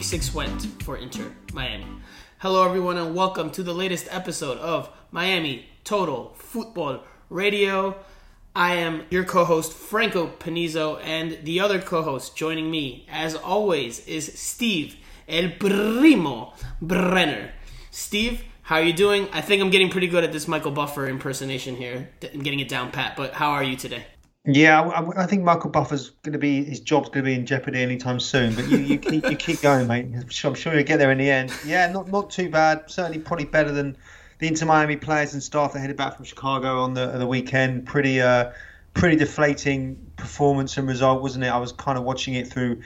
week six went for Inter Miami. Hello, everyone, and welcome to the latest episode of Miami Total Football Radio. I am your co host, Franco Panizo, and the other co host joining me, as always, is Steve El Primo Brenner. Steve, how are you doing? I think I'm getting pretty good at this Michael Buffer impersonation here, I'm getting it down pat, but how are you today? Yeah, I, I think Michael Buffer's going to be his job's going to be in jeopardy anytime soon. But you, you keep you keep going, mate. I'm sure, you'll get there in the end. Yeah, not not too bad. Certainly, probably better than the Inter Miami players and staff that headed back from Chicago on the on the weekend. Pretty uh, pretty deflating performance and result, wasn't it? I was kind of watching it through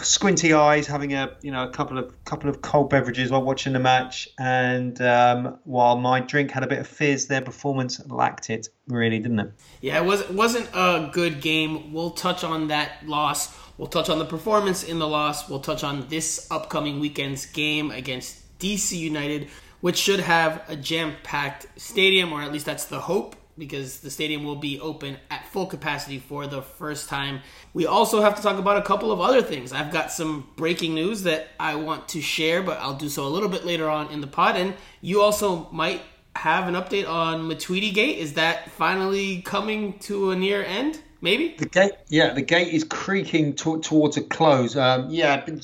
squinty eyes, having a you know a couple of couple of cold beverages while watching the match, and um, while my drink had a bit of fizz, their performance lacked it really, didn't it? Yeah, it was wasn't a good game. We'll touch on that loss. We'll touch on the performance in the loss. We'll touch on this upcoming weekend's game against DC United, which should have a jam-packed stadium, or at least that's the hope because the stadium will be open at full capacity for the first time. We also have to talk about a couple of other things. I've got some breaking news that I want to share, but I'll do so a little bit later on in the pod. And you also might have an update on Matuidi Gate. Is that finally coming to a near end? Maybe the gate. Yeah, the gate is creaking to, towards a close. Um, yeah, I've been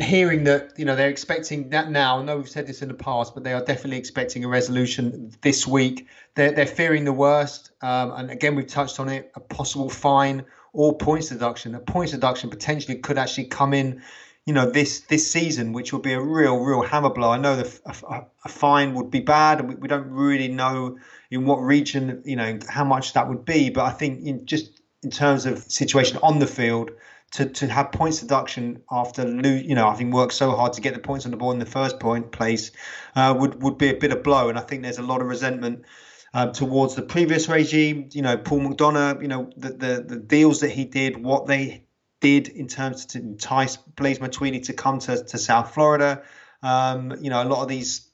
hearing that you know they're expecting that now. I know we've said this in the past, but they are definitely expecting a resolution this week. They're, they're fearing the worst, um, and again we've touched on it: a possible fine or points deduction. A points deduction potentially could actually come in, you know, this this season, which would be a real real hammer blow. I know the a, a fine would be bad, and we, we, don't really know in what region, you know, how much that would be. But I think in, just in terms of situation on the field to, to have points deduction after lose, you know having worked so hard to get the points on the board in the first point place uh, would would be a bit of blow and I think there's a lot of resentment uh, towards the previous regime you know Paul McDonough you know the, the the deals that he did what they did in terms to entice Blaise Matuidi to come to, to South Florida um, you know a lot of these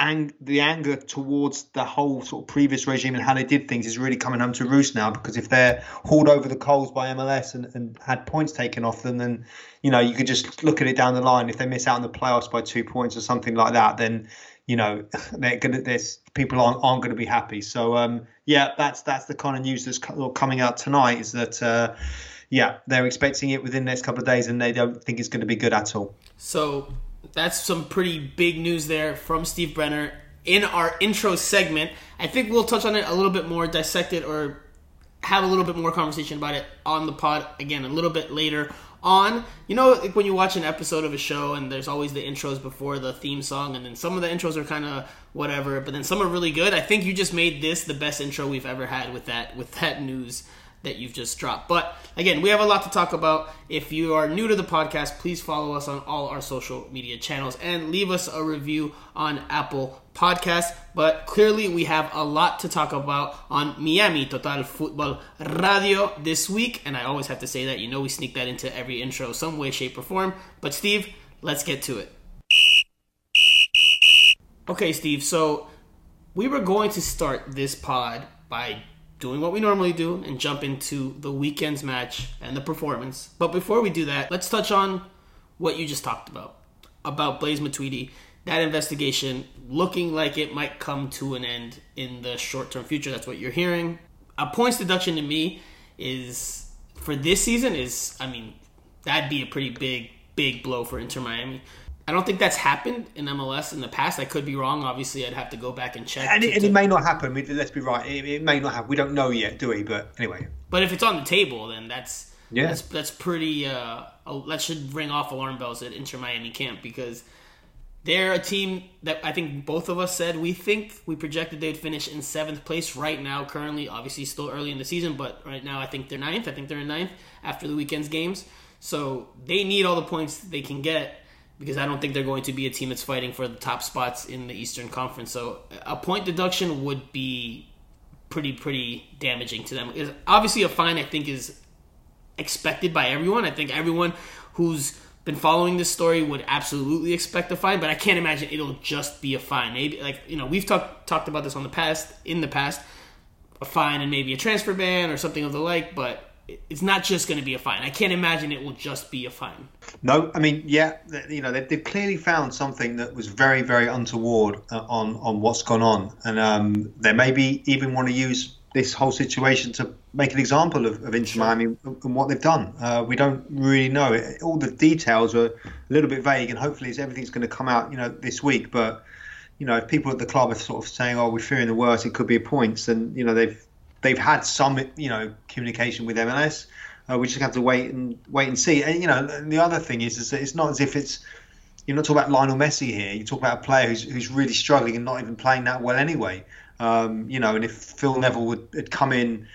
ang- the anger towards the whole sort of previous regime and how they did things is really coming home to roost now because if they're hauled over the coals by MLS and, and had points taken off them, then you know you could just look at it down the line. If they miss out on the playoffs by two points or something like that, then you know they're gonna there's people aren't, aren't going to be happy. So um, yeah, that's that's the kind of news that's coming out tonight is that. Uh, yeah, they're expecting it within the next couple of days, and they don't think it's going to be good at all. So that's some pretty big news there from Steve Brenner in our intro segment. I think we'll touch on it a little bit more, dissect it, or have a little bit more conversation about it on the pod again a little bit later on. You know, like when you watch an episode of a show and there's always the intros before the theme song, and then some of the intros are kind of whatever, but then some are really good. I think you just made this the best intro we've ever had with that with that news that you've just dropped. But again, we have a lot to talk about. If you are new to the podcast, please follow us on all our social media channels and leave us a review on Apple Podcasts. But clearly, we have a lot to talk about on Miami Total Football Radio this week. And I always have to say that. You know, we sneak that into every intro, some way, shape, or form. But Steve, let's get to it. Okay, Steve, so we were going to start this pod by doing what we normally do and jump into the weekend's match and the performance. But before we do that, let's touch on what you just talked about about Blaise Matuidi. That investigation looking like it might come to an end in the short term future. That's what you're hearing. A points deduction to me is for this season is I mean that'd be a pretty big big blow for Inter Miami. I don't think that's happened in MLS in the past. I could be wrong. Obviously, I'd have to go back and check. And, to, it, and it, may not happen. Let's be right. It, it, may not happen. We don't know yet, do we? But anyway. But if it's on the table, then that's yeah. that's that's pretty. Uh, that should ring off alarm bells at Inter Miami camp because they're a team that I think both of us said we think we projected they'd finish in seventh place right now. Currently, obviously, still early in the season, but right now I think they're ninth. I think they're in ninth after the weekend's games. So they need all the points they can get because I don't think they're going to be a team that's fighting for the top spots in the Eastern Conference. So a point deduction would be pretty pretty damaging to them. obviously, a fine I think is expected by everyone. I think everyone who's been following this story would absolutely expect a fine, but I can't imagine it'll just be a fine. Maybe like you know we've talked talked about this on the past in the past. a fine and maybe a transfer ban or something of the like, but it's not just going to be a fine. I can't imagine it will just be a fine. No, I mean, yeah, you know, they've, clearly found something that was very, very untoward uh, on on what's gone on, and um, they maybe even want to use this whole situation to make an example of, of Inter Miami and what they've done. Uh, we don't really know. All the details are a little bit vague, and hopefully, everything's going to come out, you know, this week. But you know, if people at the club are sort of saying, "Oh, we're fearing the worst," it could be points, and you know, they've they've had some, you know, communication with MLS. Uh, we just have to wait and wait and see. And you know, the other thing is, is that it's not as if it's you're not talking about Lionel Messi here. You talk about a player who's, who's really struggling and not even playing that well anyway. Um, you know, and if Phil Neville would had come in,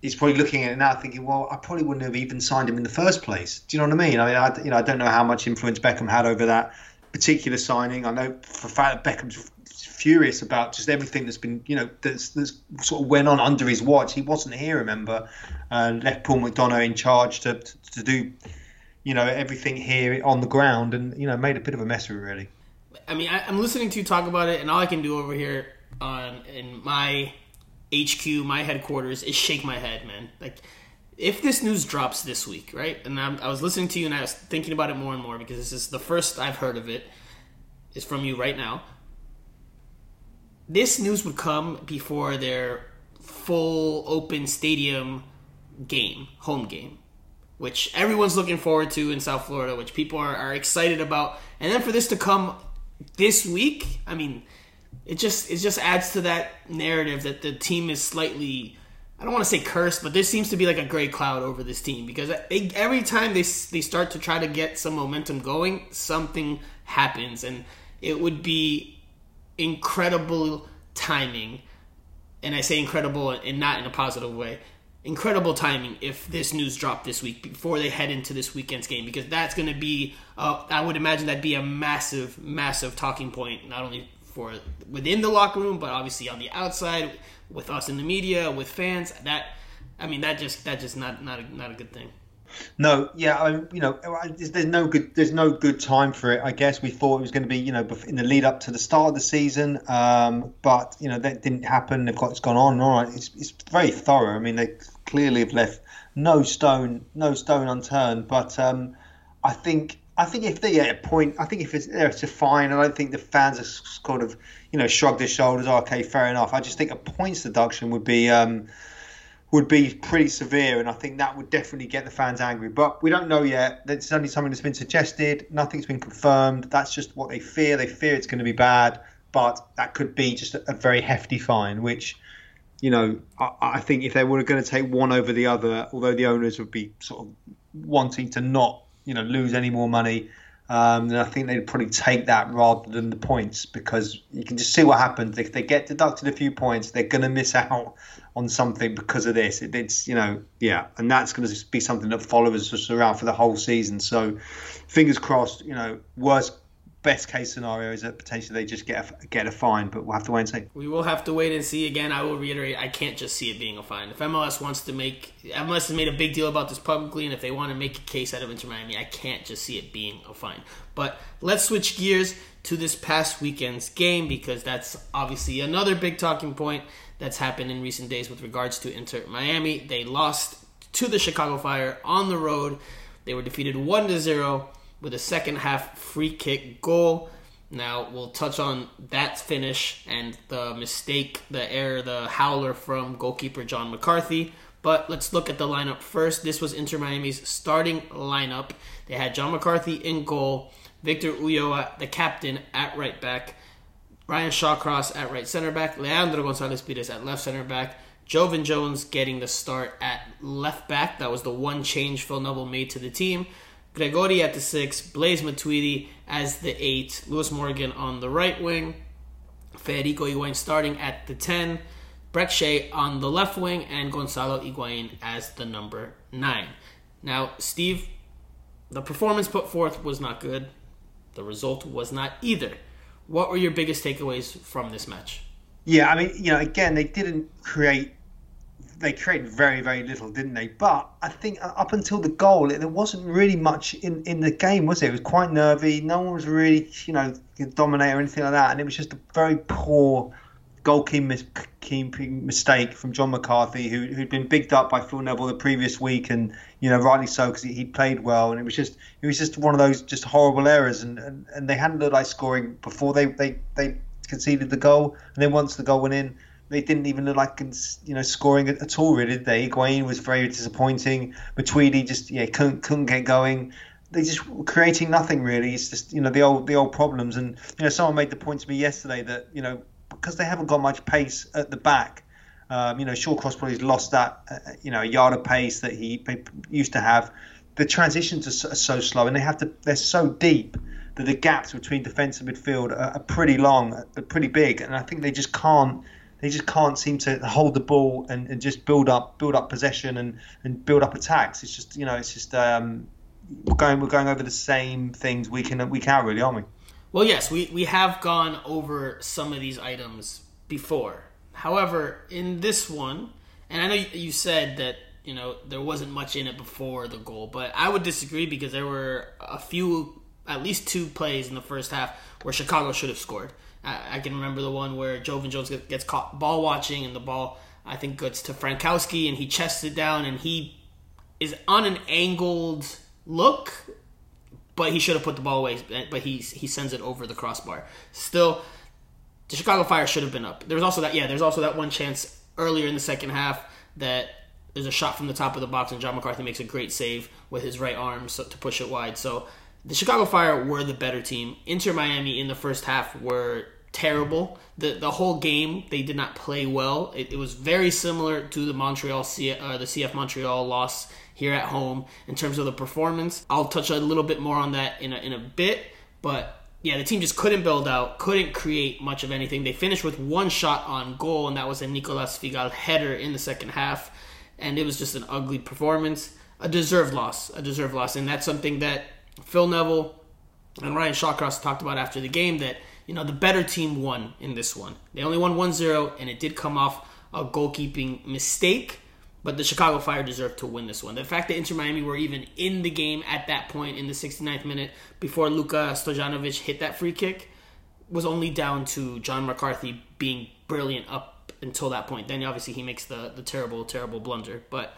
he's probably looking at it now thinking, well, I probably wouldn't have even signed him in the first place. Do you know what I mean? I mean, I, you know, I don't know how much influence Beckham had over that particular signing. I know for fact that Beckham's furious about just everything that's been, you know, that's, that's sort of went on under his watch. He wasn't here, remember, and left Paul McDonough in charge to, to, to do, you know, everything here on the ground, and you know, made a bit of a mess of it, really. I mean, I, am listening to you talk about it, and all I can do over here on in my HQ, my headquarters, is shake my head, man. Like, if this news drops this week, right? And I'm, i was listening to you, and I was thinking about it more and more because this is the first I've heard of it. Is from you right now. This news would come before their full open stadium game, home game, which everyone's looking forward to in South Florida, which people are, are excited about. And then for this to come this week, I mean, it just it just adds to that narrative that the team is slightly I don't want to say cursed, but there seems to be like a gray cloud over this team because they, every time they they start to try to get some momentum going, something happens, and it would be incredible timing, and I say incredible and not in a positive way. Incredible timing if this news dropped this week before they head into this weekend's game because that's going to be, uh, I would imagine that'd be a massive, massive talking point not only for within the locker room, but obviously on the outside with us in the media, with fans. That I mean, that just that just not not a, not a good thing. No, yeah, I, you know, there's no good, there's no good time for it. I guess we thought it was going to be, you know, in the lead up to the start of the season, um, but you know that didn't happen. They've got it's gone on. All right, it's, it's very thorough. I mean, they clearly have left no stone, no stone unturned. But um, I think I think if they get a point, I think if it's there, it's a fine. I don't think the fans are sort of, you know, shrugged their shoulders. Oh, okay, fair enough. I just think a points deduction would be um, would be pretty severe, and I think that would definitely get the fans angry. But we don't know yet. It's only something that's been suggested. Nothing's been confirmed. That's just what they fear. They fear it's going to be bad, but that could be just a, a very hefty fine, which. You know, I, I think if they were going to take one over the other, although the owners would be sort of wanting to not you know lose any more money. Um, then I think they'd probably take that rather than the points because you can just see what happens if they get deducted a few points. They're going to miss out on something because of this. It, it's you know yeah, and that's going to be something that follows us around for the whole season. So fingers crossed. You know, worst best case scenario is that potentially they just get a, get a fine, but we'll have to wait and see. We will have to wait and see. Again, I will reiterate, I can't just see it being a fine. If MLS wants to make MLS has made a big deal about this publicly, and if they want to make a case out of Inter Miami, I can't just see it being a fine. But let's switch gears to this past weekend's game because that's obviously another big talking point that's happened in recent days with regards to Inter Miami. They lost to the Chicago Fire on the road. They were defeated one to zero with a second half free kick goal. Now we'll touch on that finish and the mistake, the error, the howler from goalkeeper John McCarthy. But let's look at the lineup first. This was Inter Miami's starting lineup. They had John McCarthy in goal, Victor Ulloa, the captain, at right back, Ryan Shawcross at right center back, Leandro Gonzalez Pires at left center back, Joevin Jones getting the start at left back. That was the one change Phil Neville made to the team. Gregore at the six, Blaise Matuidi as the eight, Lewis Morgan on the right wing, Federico Higuain starting at the 10, Brek Shea on the left wing, and Gonzalo Higuain as the number nine. Now, Steve, the performance put forth was not good. The result was not either. What were your biggest takeaways from this match? Yeah, I mean, you know, again, they didn't create they created very very little, didn't they? But I think up until the goal, there wasn't really much in, in the game, was it? It was quite nervy. No one was really you know dominate or anything like that, and it was just a very poor goalkeeping mistake from John McCarthy, who, who'd been bigged up by Phil Neville the previous week, and you know rightly so because he, he, played well, and it was just it was just one of those just horrible errors, and, and, and they hadn't looked like scoring before they, they they conceded the goal, and then once the goal went in, they didn't even look like you know scoring at all, really, did they? Higuain was very disappointing. Matuidi just yeah couldn't couldn't get going. They just creating nothing really. It's just you know the old the old problems. And you know someone made the point to me yesterday that you know because they haven't got much pace at the back. Um, you know, Shawcross probably lost that, uh, you know, yard of pace that he used to have. The transitions are so slow, and they have to. They're so deep that the gaps between defence and midfield are, are pretty long, are pretty big, and I think they just can't they just can't seem to hold the ball and, and just build up build up possession and, and build up attacks. It's just you know it's just um, we're going we're going over the same things week in week out really, aren't we? Well, yes, we we have gone over some of these items before. However, in this one, and I know you said that you know there wasn't much in it before the goal, but I would disagree because there were a few, at least two plays in the first half where Chicago should have scored. I, I can remember the one where Joevin Jones gets caught ball watching, and the ball I think goes to Frankowski, and he chests it down, and he is on an angled look, but he should have put the ball away. But he he sends it over the crossbar. Still, the Chicago Fire should have been up. There was also that yeah. There's also that one chance earlier in the second half that there's a shot from the top of the box, and John McCarthy makes a great save with his right arm so, to push it wide. So the Chicago Fire were the better team. Inter Miami in the first half were terrible. The the whole game they did not play well. It, it was very similar to the Montreal C, uh, the CF Montreal loss here at home in terms of the performance. I'll touch a little bit more on that in a, in a bit, but yeah, the team just couldn't build out, couldn't create much of anything. They finished with one shot on goal, and that was a Nicolas Figal header in the second half, and it was just an ugly performance. A deserved loss, a deserved loss, and that's something that Phil Neville and Ryan Shawcross talked about after the game that, you know, the better team won in this one. They only won 1 0, and it did come off a goalkeeping mistake, but the Chicago Fire deserved to win this one. The fact that Inter Miami were even in the game at that point in the 69th minute before Luka Stojanovic hit that free kick was only down to John McCarthy being brilliant up until that point. Then obviously he makes the, the terrible, terrible blunder. But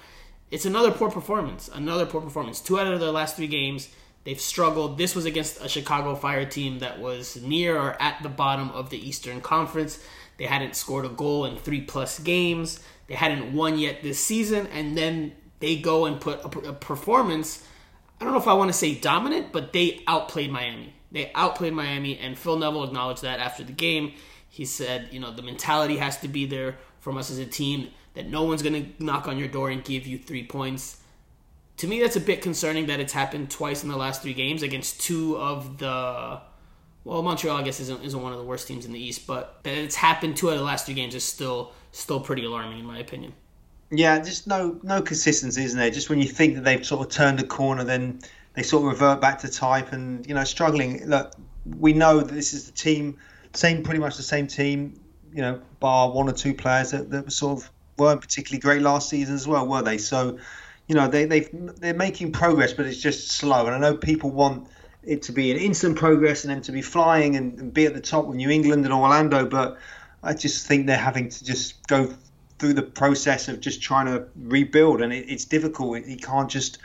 it's another poor performance. Another poor performance. Two out of their last three games They've struggled. This was against a Chicago Fire team that was near or at the bottom of the Eastern Conference. They hadn't scored a goal in three plus games. They hadn't won yet this season, and then they go and put a, a performance. I don't know if I want to say dominant, but they outplayed Miami. They outplayed Miami, and Phil Neville acknowledged that after the game. He said, you know, the mentality has to be there from us as a team that no one's going to knock on your door and give you three points to me, that's a bit concerning that it's happened twice in the last three games against two of the. Well, Montreal, I guess, isn't, isn't one of the worst teams in the East, but that it's happened two out of the last three games is still still pretty alarming, in my opinion. Yeah, just no no consistency, isn't there? Just when you think that they've sort of turned the corner, then they sort of revert back to type and you know struggling. Look, we know that this is the team, same pretty much the same team. You know, bar one or two players that, that sort of weren't particularly great last season as well, were they? So you know they they they're making progress, but it's just slow. And I know people want it to be an instant progress and them to be flying and, and be at the top with New England and Orlando, but I just think they're having to just go through the process of just trying to rebuild, and it, it's difficult. You can't just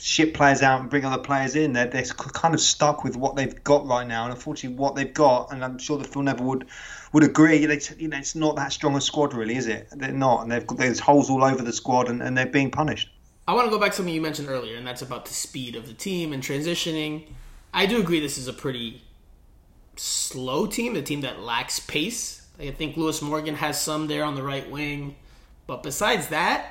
ship players out and bring other players in. They're, they're kind of stuck with what they've got right now, and unfortunately, what they've got, and I'm sure that Phil Neville would would agree. They, you know, it's not that strong a squad, really, is it? They're not, and they've got there's holes all over the squad, and, and they're being punished. I want to go back to something you mentioned earlier, and that's about the speed of the team and transitioning. I do agree this is a pretty slow team, a team that lacks pace. I think Lewis Morgan has some there on the right wing, but besides that,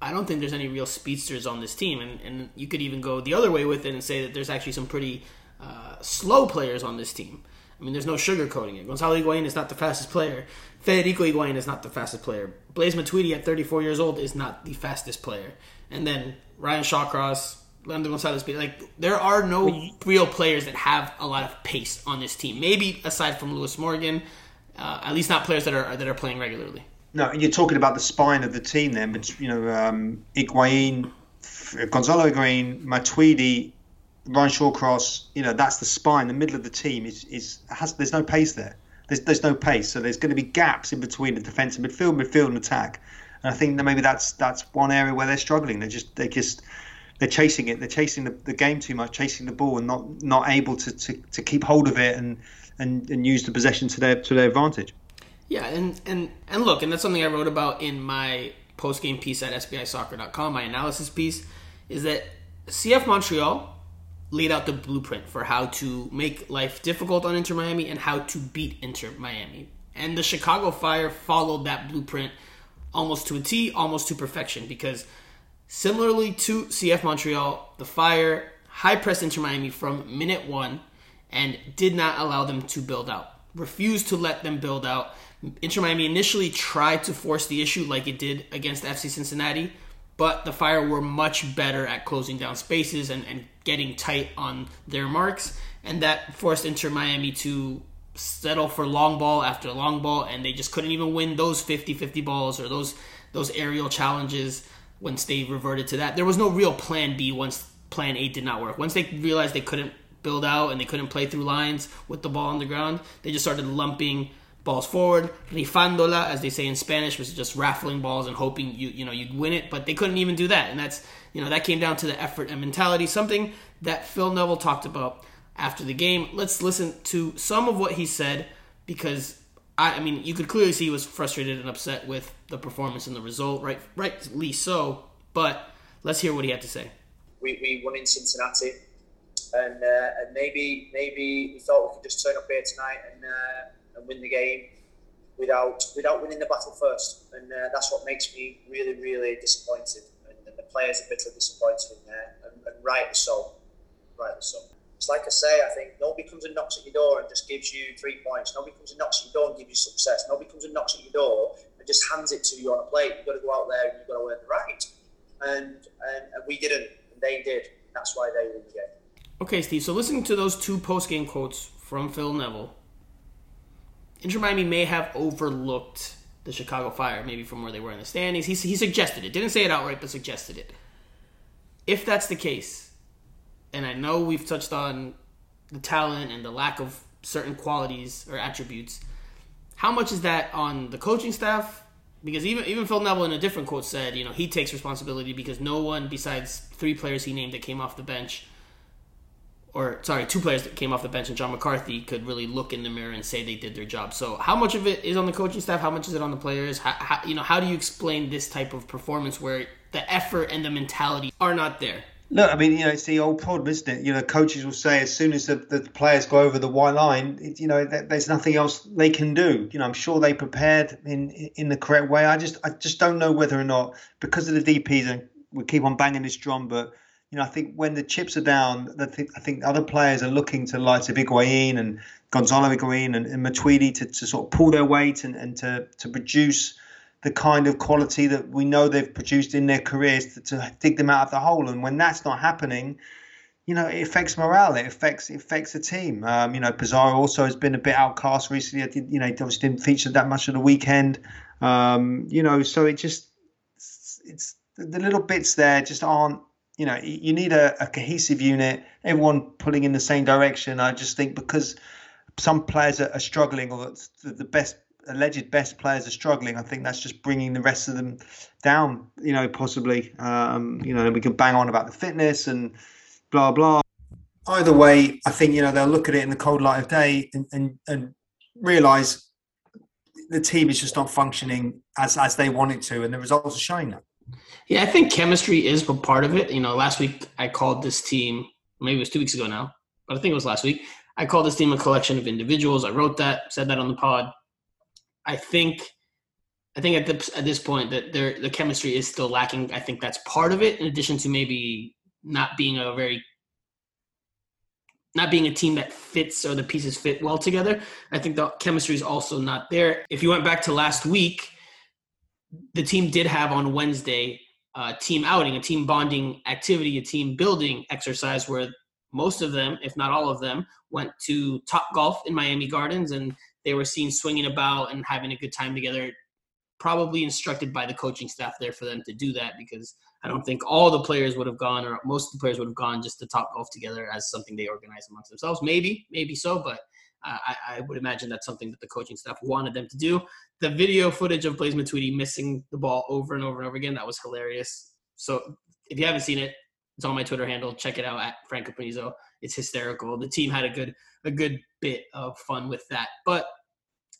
I don't think there's any real speedsters on this team. And, and you could even go the other way with it and say that there's actually some pretty uh, slow players on this team. I mean, there's no sugarcoating it. Gonzalo Higuain is not the fastest player. Federico Higuain is not the fastest player. Blaise Matuidi at 34 years old is not the fastest player. And then Ryan Shawcross, Leandro Gonzalez, like there are no real players that have a lot of pace on this team. Maybe aside from Lewis Morgan, uh, at least not players that are that are playing regularly. No, you're talking about the spine of the team then, but you know, um, Higuain, Gonzalo Higuain, Matuidi, Ryan Shawcross, you know, that's the spine. The middle of the team is is has there's no pace there. There's there's no pace, so there's going to be gaps in between the defensive midfield, midfield, and attack. And I think that maybe that's that's one area where they're struggling. They're just they just they're chasing it. They're chasing the, the game too much, chasing the ball, and not not able to, to, to keep hold of it and, and and use the possession to their to their advantage. Yeah, and and and look, and that's something I wrote about in my post game piece at SBISoccer.com. My analysis piece is that CF Montreal laid out the blueprint for how to make life difficult on Inter Miami and how to beat Inter Miami. And the Chicago Fire followed that blueprint almost to a T, almost to perfection because Similarly to CF Montreal, the Fire high pressed Inter Miami from minute one and did not allow them to build out. Refused to let them build out. Inter Miami initially tried to force the issue like it did against FC Cincinnati, but the Fire were much better at closing down spaces and, and getting tight on their marks, and that forced Inter Miami to settle for long ball after long ball, and they just couldn't even win those 50 50 balls or those those aerial challenges once they reverted to that. There was no real plan B once plan A did not work. Once they realized they couldn't build out and they couldn't play through lines with the ball on the ground, they just started lumping balls forward, rifándola, as they say in Spanish, which is just raffling balls and hoping you you know you'd win it. But they couldn't even do that, and that's you know that came down to the effort and mentality, something that Phil Neville talked about after the game. Let's listen to some of what he said because I, I mean, you could clearly see he was frustrated and upset with the performance and the result, right? Rightly so. But let's hear what he had to say. We, we won in Cincinnati, and uh, and maybe maybe we thought we could just turn up here tonight and uh, and win the game without without winning the battle first, and uh, that's what makes me really really disappointed, and, and the players are bitterly disappointed in there, and, and rightly so, rightly so it's like I say, I think nobody comes and knocks at your door and just gives you three points. Nobody comes and knocks at your door and gives you success. Nobody comes and knocks at your door and just hands it to you on a plate. You've got to go out there and you've got to earn the right. And, and, and we didn't, and they did. That's why they won the game. Okay, Steve. So listening to those two post game quotes from Phil Neville, Inter Miami may have overlooked the Chicago Fire, maybe from where they were in the standings. He, he suggested it. Didn't say it outright, but suggested it. If that's the case, and I know we've touched on the talent and the lack of certain qualities or attributes. How much is that on the coaching staff? Because even even Phil Neville in a different quote said, you know, he takes responsibility because no one besides three players he named that came off the bench, or sorry, two players that came off the bench and John McCarthy could really look in the mirror and say they did their job. So how much of it is on the coaching staff? How much is it on the players? How, how you know how do you explain this type of performance where the effort and the mentality are not there? Look, I mean, you know, it's the old problem, isn't it? You know, coaches will say as soon as the, the players go over the white line, it, you know, there's nothing else they can do. You know, I'm sure they prepared in in the correct way. I just I just don't know whether or not because of the DPS, and we keep on banging this drum, but you know, I think when the chips are down, I think, I think other players are looking to lights of Higuain and Gonzalo Higuain and, and Matuidi to, to sort of pull their weight and, and to, to produce the kind of quality that we know they've produced in their careers to, to dig them out of the hole. And when that's not happening, you know, it affects morale. It affects it affects the team. Um, you know, Pizarro also has been a bit outcast recently. I did, you know, obviously didn't feature that much of the weekend. Um, you know, so it just it's, it's the little bits there just aren't. You know, you need a, a cohesive unit, everyone pulling in the same direction. I just think because some players are, are struggling, or the, the best alleged best players are struggling, I think that's just bringing the rest of them down. You know, possibly. Um, you know, we can bang on about the fitness and blah blah. Either way, I think you know they'll look at it in the cold light of day and and, and realize the team is just not functioning as as they want it to, and the results are showing that. Yeah, I think chemistry is part of it. You know, last week I called this team, maybe it was two weeks ago now, but I think it was last week. I called this team a collection of individuals. I wrote that, said that on the pod. I think I think at the, at this point that there the chemistry is still lacking. I think that's part of it. In addition to maybe not being a very not being a team that fits or the pieces fit well together. I think the chemistry is also not there. If you went back to last week, the team did have on Wednesday a team outing, a team bonding activity, a team building exercise where most of them, if not all of them, went to Top Golf in Miami Gardens and they were seen swinging about and having a good time together. Probably instructed by the coaching staff there for them to do that because I don't think all the players would have gone, or most of the players would have gone just to top golf together as something they organize amongst themselves. Maybe, maybe so, but I, I would imagine that's something that the coaching staff wanted them to do. The video footage of Blaise Matuidi missing the ball over and over and over again, that was hilarious. So if you haven't seen it, it's on my Twitter handle. Check it out at Franco Panizo. It's hysterical. The team had a good a good bit of fun with that. But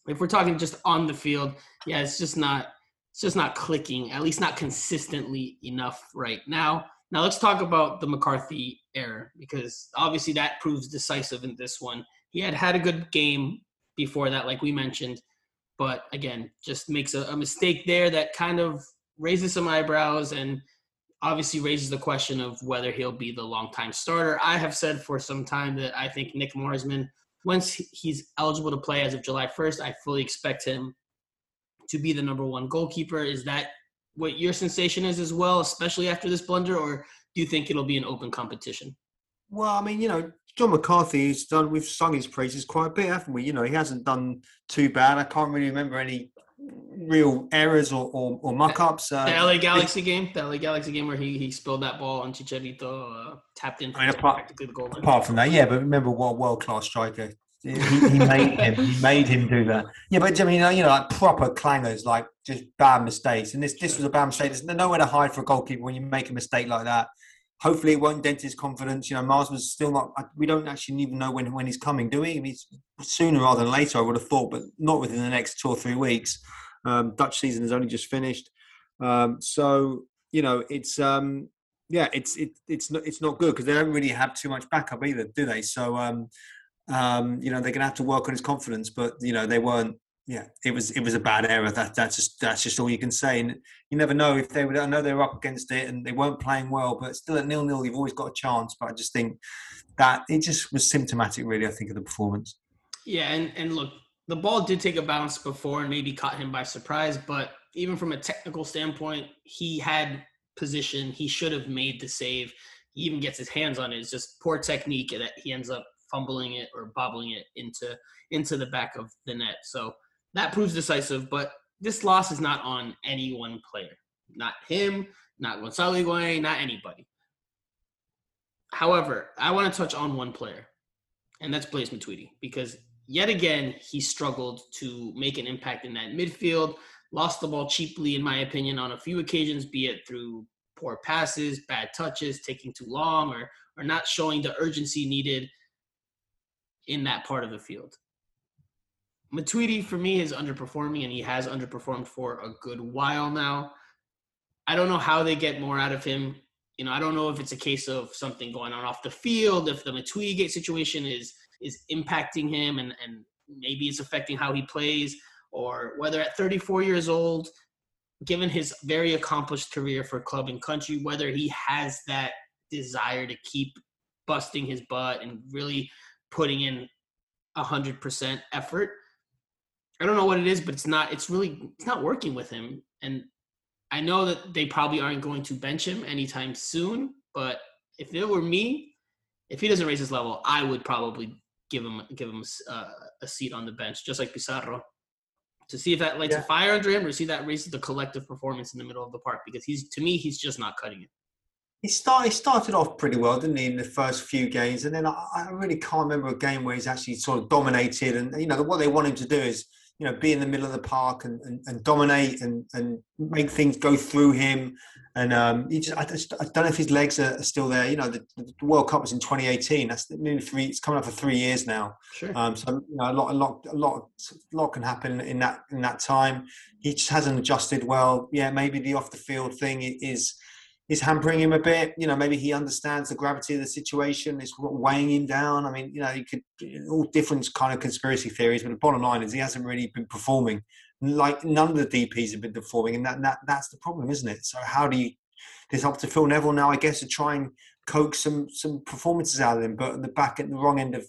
if we're talking just on the field, yeah, it's just not it's just not clicking, at least not consistently enough right now. Now let's talk about the McCarthy error because obviously that proves decisive in this one. He had had a good game before that, like we mentioned, but again, just makes a, a mistake there that kind of raises some eyebrows and obviously raises the question of whether he'll be the longtime starter. I have said for some time that I think Nick Marsman, once he's eligible to play as of July 1st, I fully expect him to be the number one goalkeeper. Is that what your sensation is as well, especially after this blunder, or do you think it'll be an open competition? Well, I mean, you know, John McCarthy's done. We've sung his praises quite a bit, haven't we? You know, he hasn't done too bad. I can't really remember any real errors or, or, or muck ups. Uh, the LA Galaxy game, the LA Galaxy game where he, he spilled that ball on Chicharito, uh, tapped in. I mean, apart, the goal apart from that, yeah, but remember what world class striker. He, he made him. He made him do that. Yeah, but I mean, you know, like proper clangers, like just bad mistakes. And this this was a bad mistake. There's nowhere to hide for a goalkeeper when you make a mistake like that. Hopefully, it won't dent his confidence. You know, Mars was still not. We don't actually even know when when he's coming, do we? I mean, sooner rather than later, I would have thought, but not within the next two or three weeks. Um, Dutch season has only just finished, um, so you know it's um, yeah, it's it, it's not it's not good because they don't really have too much backup either, do they? So um, um, you know they're going to have to work on his confidence, but you know they weren't. Yeah, it was it was a bad error. That that's just that's just all you can say. And you never know if they would. I know they were up against it and they weren't playing well, but still at nil nil, you've always got a chance. But I just think that it just was symptomatic, really. I think of the performance. Yeah, and and look, the ball did take a bounce before and maybe caught him by surprise, but even from a technical standpoint, he had position. He should have made the save. He even gets his hands on it. It's just poor technique that he ends up fumbling it or bobbling it into into the back of the net. So that proves decisive, but this loss is not on any one player. Not him, not Gonzalo Higuain, not anybody. However, I want to touch on one player, and that's Blaise Matuidi, because yet again, he struggled to make an impact in that midfield. Lost the ball cheaply, in my opinion, on a few occasions, be it through poor passes, bad touches, taking too long, or or not showing the urgency needed in that part of the field. Matuidi, for me, is underperforming, and he has underperformed for a good while now. I don't know how they get more out of him. You know, I don't know if it's a case of something going on off the field, if the Matuidi situation is is impacting him and, and maybe it's affecting how he plays, or whether at 34 years old, given his very accomplished career for club and country, whether he has that desire to keep busting his butt and really putting in a hundred percent effort. I don't know what it is, but it's not. It's really it's not working with him, and I know that they probably aren't going to bench him anytime soon. But if it were me, if he doesn't raise his level, I would probably give him give him uh, a seat on the bench, just like Pizarro, to see if that lights yeah. a fire under him, or see that raises the collective performance in the middle of the park. Because he's to me, he's just not cutting it. He started, he started off pretty well, didn't he, in the first few games? And then I, I, really can't remember a game where he's actually sort of dominated. And, you know, what they want him to do is, you know, be in the middle of the park and, and, and dominate and, and make things go through him. And um, he just I, just, I don't know if his legs are still there. You know, the, the World Cup was in 2018. That's nearly three. It's coming up for three years now. Sure. Um, so you know, a lot, a lot, a lot, a lot can happen in that in that time. He just hasn't adjusted well. Yeah, maybe the off the field thing is is hampering him a bit. You know, maybe he understands the gravity of the situation. It's weighing him down. I mean, you know, you could all different kind of conspiracy theories, but the bottom line is he hasn't really been performing. Like none of the DPS have been performing, and that, that that's the problem, isn't it? So how do you? It's up to Phil Neville now, I guess, to try and coax some some performances out of him. But at the back at the wrong end of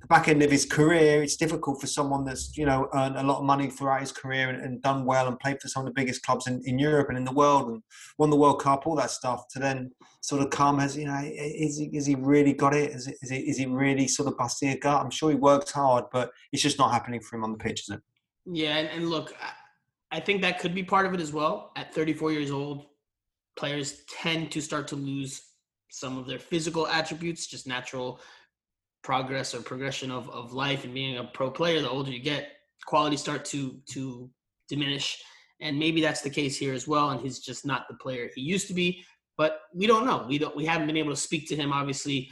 the back end of his career, it's difficult for someone that's you know earned a lot of money throughout his career and, and, done well and played for some of the biggest clubs in, in Europe and in the world and won the World Cup, all that stuff. To then sort of come as you know, is he, is he really got it? Is, he, is he really sort of busting a gut? I'm sure he works hard, but it's just not happening for him on the pitch, is it? Yeah, and, and look, I think that could be part of it as well. At 34 years old, players tend to start to lose some of their physical attributes, just natural progress or progression of, of life and being a pro player, the older you get, quality start to to diminish. And maybe that's the case here as well. And he's just not the player he used to be. But we don't know. We don't we haven't been able to speak to him. Obviously,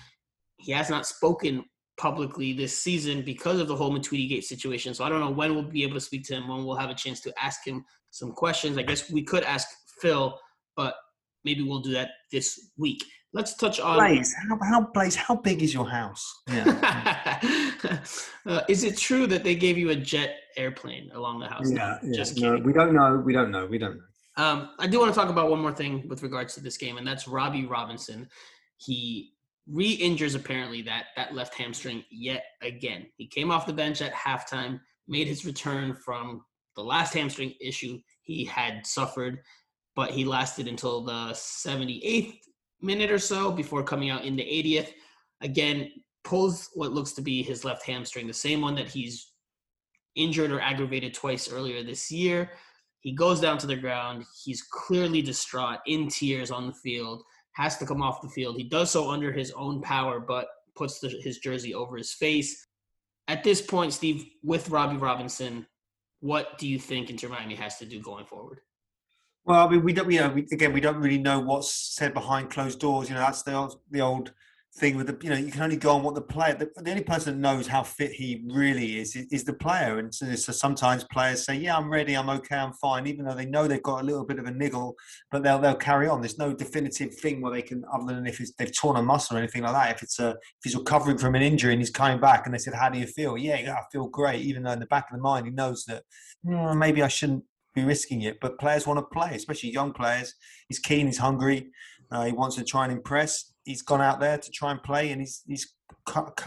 he has not spoken publicly this season because of the whole Matuidi Gate situation. So I don't know when we'll be able to speak to him, when we'll have a chance to ask him some questions. I guess we could ask Phil, but maybe we'll do that this week. Let's touch on Blaise. How, how Blaise? How big is your house? Yeah. uh, is it true that they gave you a jet airplane along the house? Yeah, yeah. just no, kidding. we don't know. We don't know. We don't know. Um, I do want to talk about one more thing with regards to this game, and that's Robbie Robinson. He re-injures apparently that that left hamstring yet again. He came off the bench at halftime, made his return from the last hamstring issue he had suffered, but he lasted until the 78th minute or so before coming out in the 80th. Again, pulls what looks to be his left hamstring, the same one that he's injured or aggravated twice earlier this year. He goes down to the ground. He's clearly distraught, in tears on the field, has to come off the field. He does so under his own power, but puts the, his jersey over his face. At this point, Steve, with Robbie Robinson, what do you think Inter Miami has to do going forward? Well, I mean, we don't. You know, we, again, we don't really know what's said behind closed doors. You know, that's the old, the old thing with the. You know, you can only go on what the player. The, the only person that knows how fit he really is is, is the player. And so, so, sometimes players say, "Yeah, I'm ready. I'm okay. I'm fine," even though they know they've got a little bit of a niggle, but they'll they'll carry on. There's no definitive thing where they can, other than if they've torn a muscle or anything like that. If it's a if he's recovering from an injury and he's coming back, and they said, "How do you feel?" Yeah, yeah I feel great. Even though in the back of the mind he knows that mm, maybe I shouldn't be risking it. But players want to play, especially young players. He's keen, he's hungry, uh, he wants to try and impress. He's gone out there to try and play, and he's he's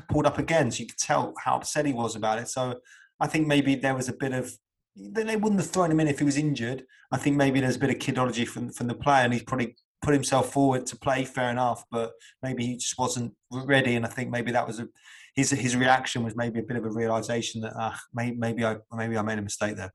pulled up again. So you could tell how upset he was about it. So I think maybe there was a bit of they wouldn't have thrown him in if he was injured. I think maybe there's a bit of kidology from from the player, and he's probably put himself forward to play. Fair enough, but maybe he just wasn't ready, and I think maybe that was a his his reaction was maybe a bit of a realization that uh, maybe maybe I maybe I made a mistake there.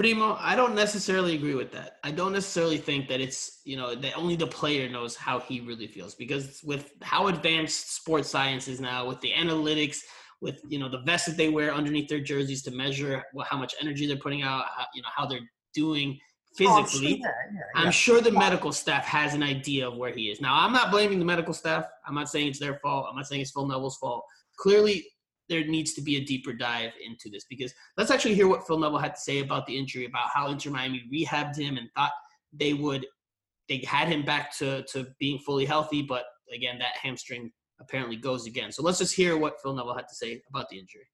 Primo, I don't necessarily agree with that. I don't necessarily think that it's, you know, that only the player knows how he really feels because with how advanced sports science is now, with the analytics, with, you know, the vests that they wear underneath their jerseys to measure how much energy they're putting out, how, you know, how they're doing oh, physically. Oh, yeah, yeah, yeah. I'm sure the medical staff has an idea of where he is. Now, I'm not blaming the medical staff. I'm not saying it's their fault. I'm not saying it's Phil Neville's fault. Clearly, there needs to be a deeper dive into this because let's actually hear what Phil Neville had to say about the injury, about how Inter Miami rehabbed him and thought they would they had him back to to being fully healthy, but again that hamstring apparently goes again. So let's just hear what Phil Neville had to say about the injury.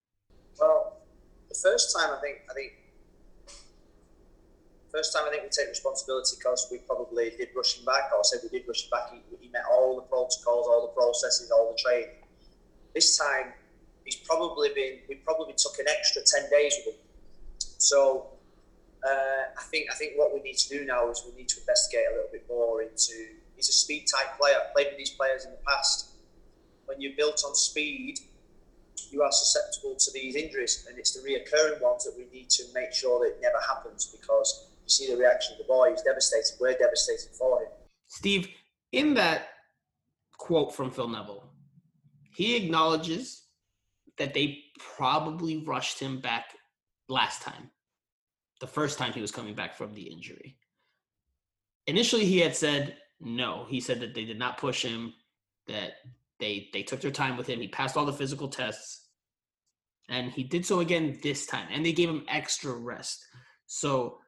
Well, the first time I think I think first time I think we take responsibility because we probably did rush him back, or I said we did rush him back. He, he met all the protocols, all the processes, all the training. This time he's probably been we probably took an extra ten days with him. So uh, I think I think what we need to do now is we need to investigate a little bit more into. He's a speed type player. Played with these players in the past. When you're built on speed, you are susceptible to these injuries, and it's the reoccurring ones that we need to make sure that it never happens. Because you see the reaction of the boy; he's devastated. We're devastated for him. Steve, in that quote from Phil Neville, he acknowledges that they probably rushed him back last time, the first time he was coming back from the injury. Initially, he had said no. He said that they did not push him, that they they took their time with him. He passed all the physical tests, and he did so again this time. And they gave him extra rest. So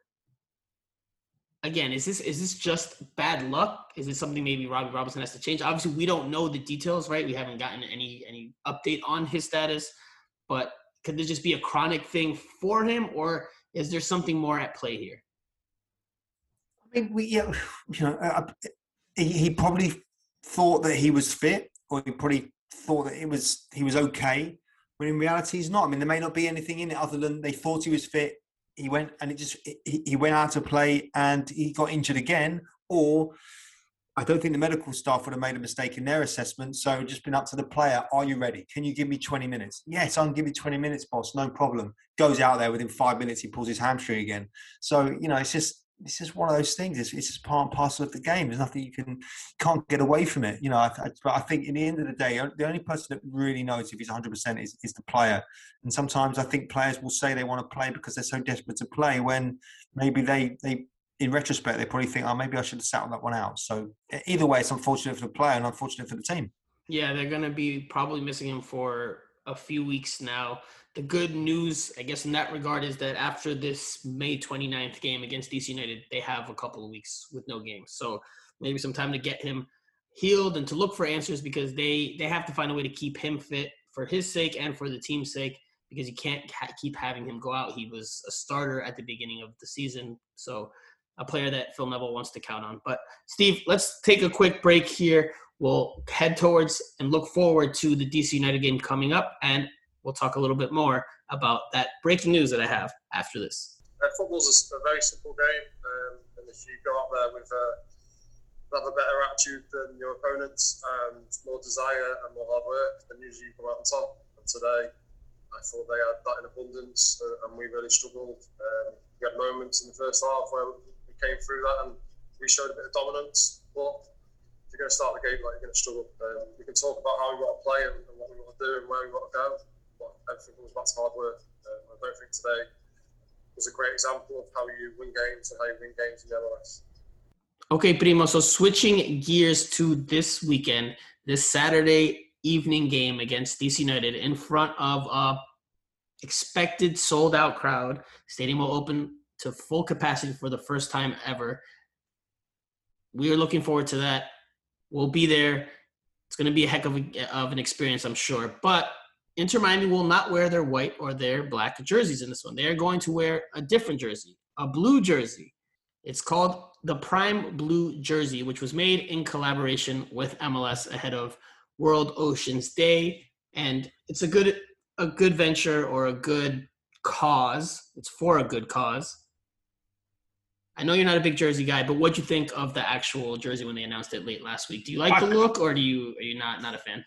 again, is this is this just bad luck? Is it something maybe Robbie Robinson has to change? Obviously, we don't know the details, right? We haven't gotten any any update on his status, but could this just be a chronic thing for him, or is there something more at play here? I mean, we yeah, you know, uh, he, he probably thought that he was fit, or he probably thought that it was he was okay. When in reality, he's not. I mean, there may not be anything in it other than they thought he was fit he went and it just he, he went out to play and he got injured again, or I don't think the medical staff would have made a mistake in their assessment. So just been up to the player. Are you ready? Can you give me 20 minutes? Yes, I can give you 20 minutes, boss. No problem. Goes out there within five minutes, he pulls his hamstring again. So, you know, it's just this is one of those things. It's, it's just part and parcel of the game. There's nothing you can can't get away from it. You know, I, I, but I think in the end of the day, the only person that really knows if he's 100 percent is is the player. And sometimes I think players will say they want to play because they're so desperate to play when maybe they they in retrospect they probably think, oh, maybe I should have sat on that one out. So either way, it's unfortunate for the player and unfortunate for the team. Yeah, they're going to be probably missing him for a few weeks now. The good news, I guess, in that regard, is that after this May 29th game against DC United, they have a couple of weeks with no games. So maybe some time to get him healed and to look for answers because they they have to find a way to keep him fit for his sake and for the team's sake because you can't ha- keep having him go out. He was a starter at the beginning of the season, so a player that Phil Neville wants to count on. But Steve, let's take a quick break here. We'll head towards and look forward to the DC United game coming up, and we'll talk a little bit more about that breaking news that I have after this. Uh, football's a, very simple game, um, and if you go out there with uh, have a better attitude than your opponents and more desire and more hard work, then usually you come out on top. And today, I thought they had that in abundance, uh, and we really struggled. Um, we had moments in the first half where we came through that and we showed a bit of dominance, but if you're going to start the game like you're going to struggle. Um, we can talk about how we want to play and, and, what we want to do and where we want to go, everything comes back to hard work. Um, I don't think today was a great example of how you win games and how you win games in the MLS. Okay, Primo. So switching gears to this weekend, this Saturday evening game against DC United in front of a expected sold out crowd. Stadium will open to full capacity for the first time ever. We are looking forward to that. We'll be there. It's going to be a heck of, a, of an experience, I'm sure. But Inter Miami will not wear their white or their black jerseys in this one. They are going to wear a different jersey, a blue jersey. It's called the Prime Blue Jersey, which was made in collaboration with MLS ahead of World Oceans Day, and it's a good a good venture or a good cause. It's for a good cause. I know you're not a big jersey guy, but what do you think of the actual jersey when they announced it late last week? Do you like the look, or do you are you not not a fan?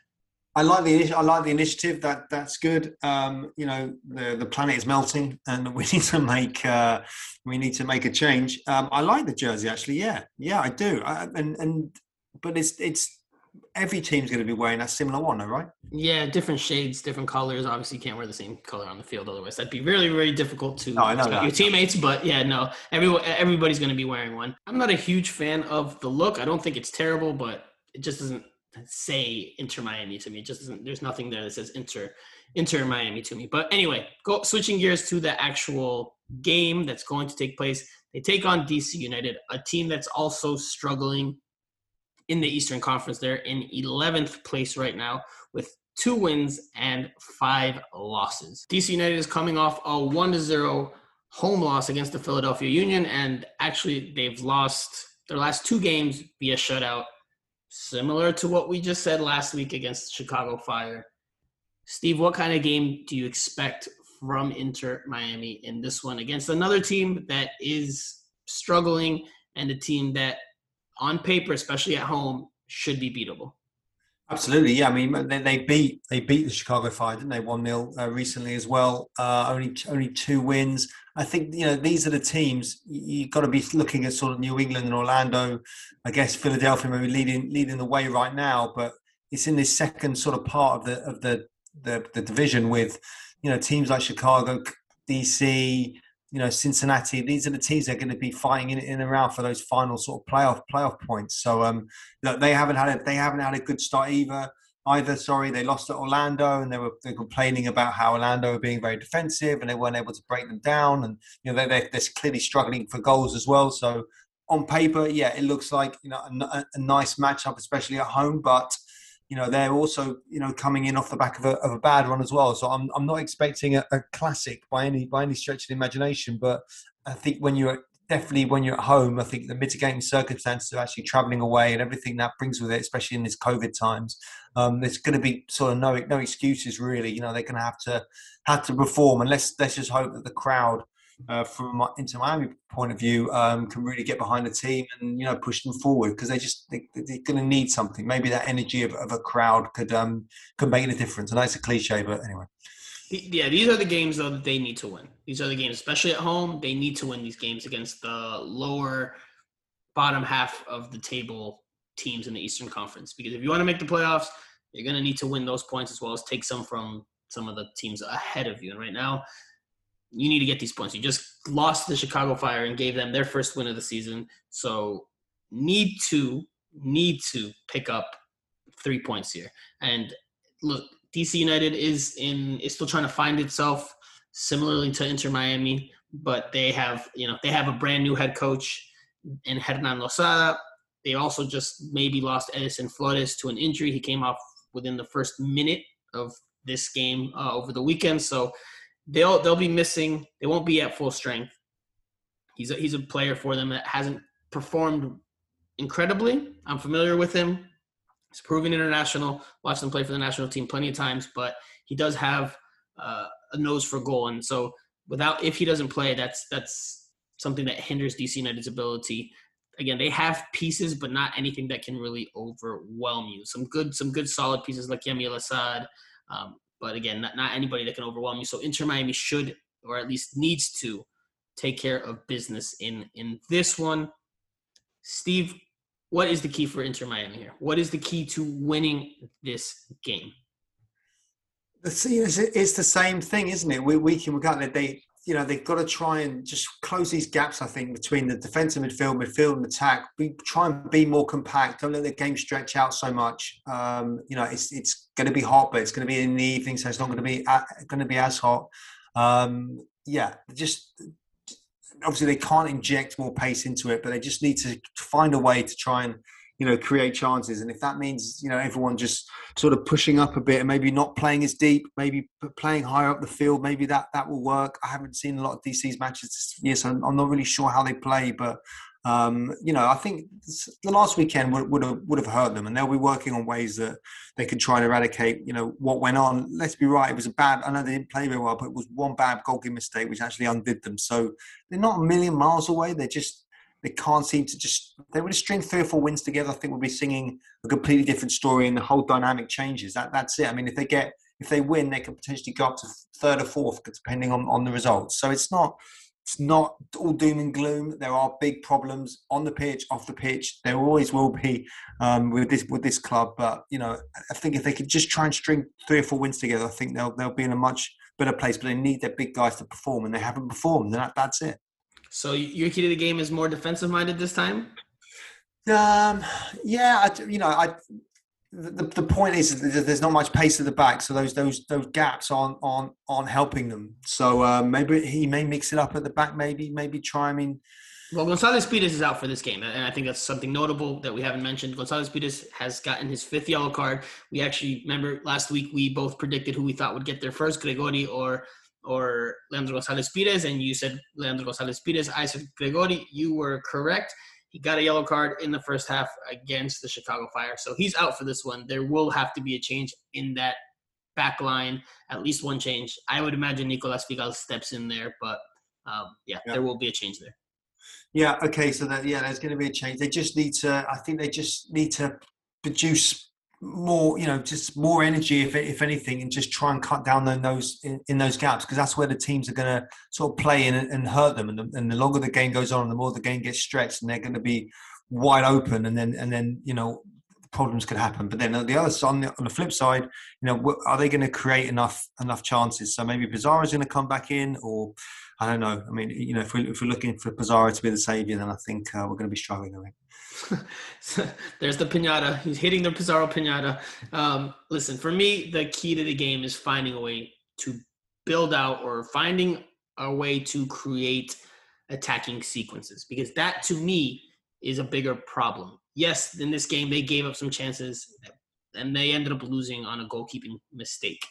I like the I like the initiative. That that's good. Um, you know, the the planet is melting, and we need to make uh, we need to make a change. Um, I like the jersey actually. Yeah, yeah, I do. I, and and but it's it's every team's going to be wearing a similar one, right? Yeah, different shades, different colors. Obviously, you can't wear the same color on the field, otherwise that'd be really, really difficult to no, know your teammates. But yeah, no, everyone, everybody's going to be wearing one. I'm not a huge fan of the look. I don't think it's terrible, but it just doesn't say Inter Miami to me. It just doesn't. There's nothing there that says Inter, Inter Miami to me. But anyway, go switching gears to the actual game that's going to take place. They take on DC United, a team that's also struggling in the Eastern Conference. They're in 11th place right now with two wins and five losses. DC United is coming off a 1 0 home loss against the Philadelphia Union, and actually, they've lost their last two games via shutout, similar to what we just said last week against Chicago Fire. Steve, what kind of game do you expect from Inter Miami in this one against another team that is struggling and a team that on paper, especially at home, should be beatable. Absolutely, yeah. I mean, they, they beat they beat the Chicago Fire, didn't they? One 0 uh, recently as well. Uh, only only two wins. I think you know these are the teams you, have got to be looking at sort of New England and Orlando. I guess Philadelphia maybe leading leading the way right now, but it's in this second sort of part of the of the the, the division with you know teams like Chicago, DC, you know Cincinnati. These are the teams that are going to be fighting in, in and around for those final sort of playoff playoff points. So um, look, they haven't had a, they haven't had a good start either. Either sorry, they lost at Orlando and they were they complaining about how Orlando were being very defensive and they weren't able to break them down. And you know they they're clearly struggling for goals as well. So on paper, yeah, it looks like you know a, a nice matchup, especially at home, but you know they're also you know coming in off the back of a, of a bad run as well. So I'm I'm not expecting a, a, classic by any by any stretch of the imagination, but I think when you're definitely when you're at home, I think the mitigating circumstances of actually travelling away and everything that brings with it, especially in this COVID times, um, there's going to be sort of no no excuses really. You know they're going to have to have to perform, and let's let's just hope that the crowd uh, from my Inter Miami point of view um, can really get behind the team and you know push them forward because they just they, are going to need something. Maybe that energy of, of a crowd could um, could make a difference. And that's a cliche, but anyway. Yeah, these are the games though that they need to win. These are the games, especially at home. They need to win these games against the lower bottom half of the table teams in the Eastern Conference. Because if you want to make the playoffs, you're going to need to win those points as well as take some from some of the teams ahead of you. And right now, you need to get these points. You just lost the Chicago Fire and gave them their first win of the season. So need to need to pick up three points here. And look, DC United is in is still trying to find itself, similarly to Inter Miami, but they have you know they have a brand new head coach in Hernan Losada. They also just maybe lost Edison Flores to an injury. He came off within the first minute of this game uh, over the weekend, so they'll they'll be missing. They won't be at full strength. He's a, he's a player for them that hasn't performed incredibly. I'm familiar with him. He's proven international. Watched him play for the national team plenty of times, but he does have uh, a nose for goal, and so without if he doesn't play, that's that's something that hinders DC United's ability. Again, they have pieces, but not anything that can really overwhelm you. Some good, some good solid pieces like Yamil Asad, um, but again, not, not anybody that can overwhelm you. So Inter Miami should, or at least needs to, take care of business in in this one. Steve, what is the key for Inter Miami here? What is the key to winning this game? It's the same thing, isn't it? We week in week out, they you know they've got to try and just close these gaps. I think between the defensive midfield, midfield and attack. Be try and be more compact. Don't let the game stretch out so much. Um, you know, it's it's going to be hot, but it's going to be in the evening, so it's not going to be going to be as hot. Um, yeah, just obviously they can't inject more pace into it, but they just need to find a way to try and you know create chances. And if that means you know everyone just sort of pushing up a bit and maybe not playing as deep, maybe playing higher up the field, maybe that that will work. I haven't seen a lot of DC's matches this year, so I'm not really sure how they play, but um, you know, I think the last weekend would, would have would have hurt them, and they'll be working on ways that they can try and eradicate. You know what went on. Let's be right; it was a bad. I know they didn't play very well, but it was one bad goalkeeping mistake which actually undid them. So they're not a million miles away. They're just they can't seem to just. They would string three or four wins together. I think we'll be singing a completely different story, and the whole dynamic changes. That that's it. I mean, if they get if they win, they can potentially go up to third or fourth, depending on on the results. So it's not it's not all doom and gloom. There are big problems on the pitch, off the pitch. There always will be um, with this with this club. But you know, I think if they could just try and string three or four wins together, I think they'll they'll be in a much better place. But they need their big guys to perform, and they haven't performed. And that, that's it. So your key to the game is more defensive minded this time. Um, yeah, I, you know, I the, the point is there's not much pace at the back, so those those those gaps aren't aren't, helping them. So uh, maybe he may mix it up at the back. Maybe maybe try. I mean, well, Gonzalez Pirez is out for this game, and I think that's something notable that we haven't mentioned. Gonzalez Pirez has gotten his fifth yellow card. We actually remember last week we both predicted who we thought would get there first, Gregore or or Leandro Gonzalez Pirez, and you said Leandro Gonzalez Pirez. I said Gregore. You were correct. He got a yellow card in the first half against the Chicago Fire. So he's out for this one. There will have to be a change in that back line, at least one change. I would imagine Nicolas Figal steps in there, but um, yeah, yeah, there will be a change there. Yeah, okay, so that yeah, there's going to be a change. They just need to. I think they just need to produce more, you know, just more energy, if if anything, and just try and cut down those in, in those gaps because that's where the teams are going to sort of play and, and hurt them. And the, and the longer the game goes on, the more the game gets stretched, and they're going to be wide open, and then and then you know problems could happen. But then on the other side, on the, on the flip side, you know, are they going to create enough enough chances? So maybe Pizarro's going to come back in, or I don't know. I mean, you know, if, we, if we're looking for Pizarro to be the saviour, then I think uh, we're going to be struggling. I think. There's the pinata. He's hitting the Pizarro pinata. Um, listen, for me, the key to the game is finding a way to build out or finding a way to create attacking sequences because that to me is a bigger problem. Yes, in this game they gave up some chances and they ended up losing on a goalkeeping mistake.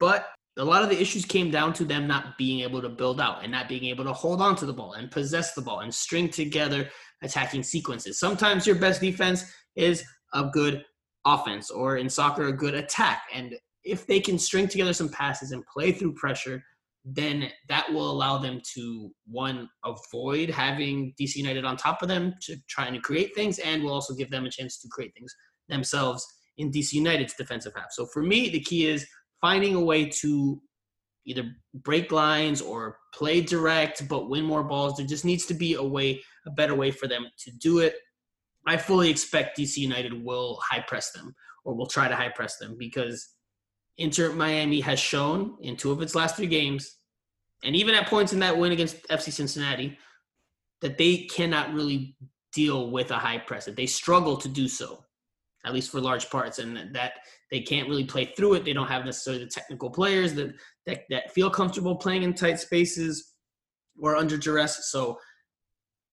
But a lot of the issues came down to them not being able to build out and not being able to hold on to the ball and possess the ball and string together attacking sequences. Sometimes your best defense is a good offense, or in soccer, a good attack. And if they can string together some passes and play through pressure, then that will allow them to one avoid having DC United on top of them to try and create things, and will also give them a chance to create things themselves in DC United's defensive half. So for me, the key is finding a way to either break lines or play direct, but win more balls. There just needs to be a way, a better way for them to do it. I fully expect DC United will high press them or will try to high press them because Inter Miami has shown in two of its last three games, and even at points in that win against FC Cincinnati, that they cannot really deal with a high press. That they struggle to do so, at least for large parts, and that they can't really play through it. They don't have necessarily the technical players that that, that feel comfortable playing in tight spaces or under duress. So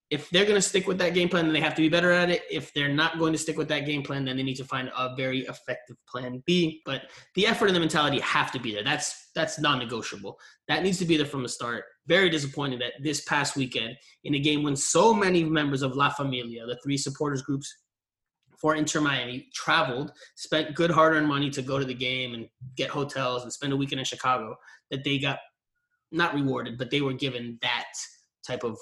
if they're going to stick with that game plan, then they have to be better at it. If they're not going to stick with that game plan, then they need to find a very effective plan B. But the effort and the mentality have to be there. That's that's non-negotiable. That needs to be there from the start. Very disappointed that this past weekend, in a game when so many members of La Familia, the three supporters groups for Inter Miami, traveled, spent good hard-earned money to go to the game and get hotels and spend a weekend in Chicago, that they got not rewarded, but they were given that type of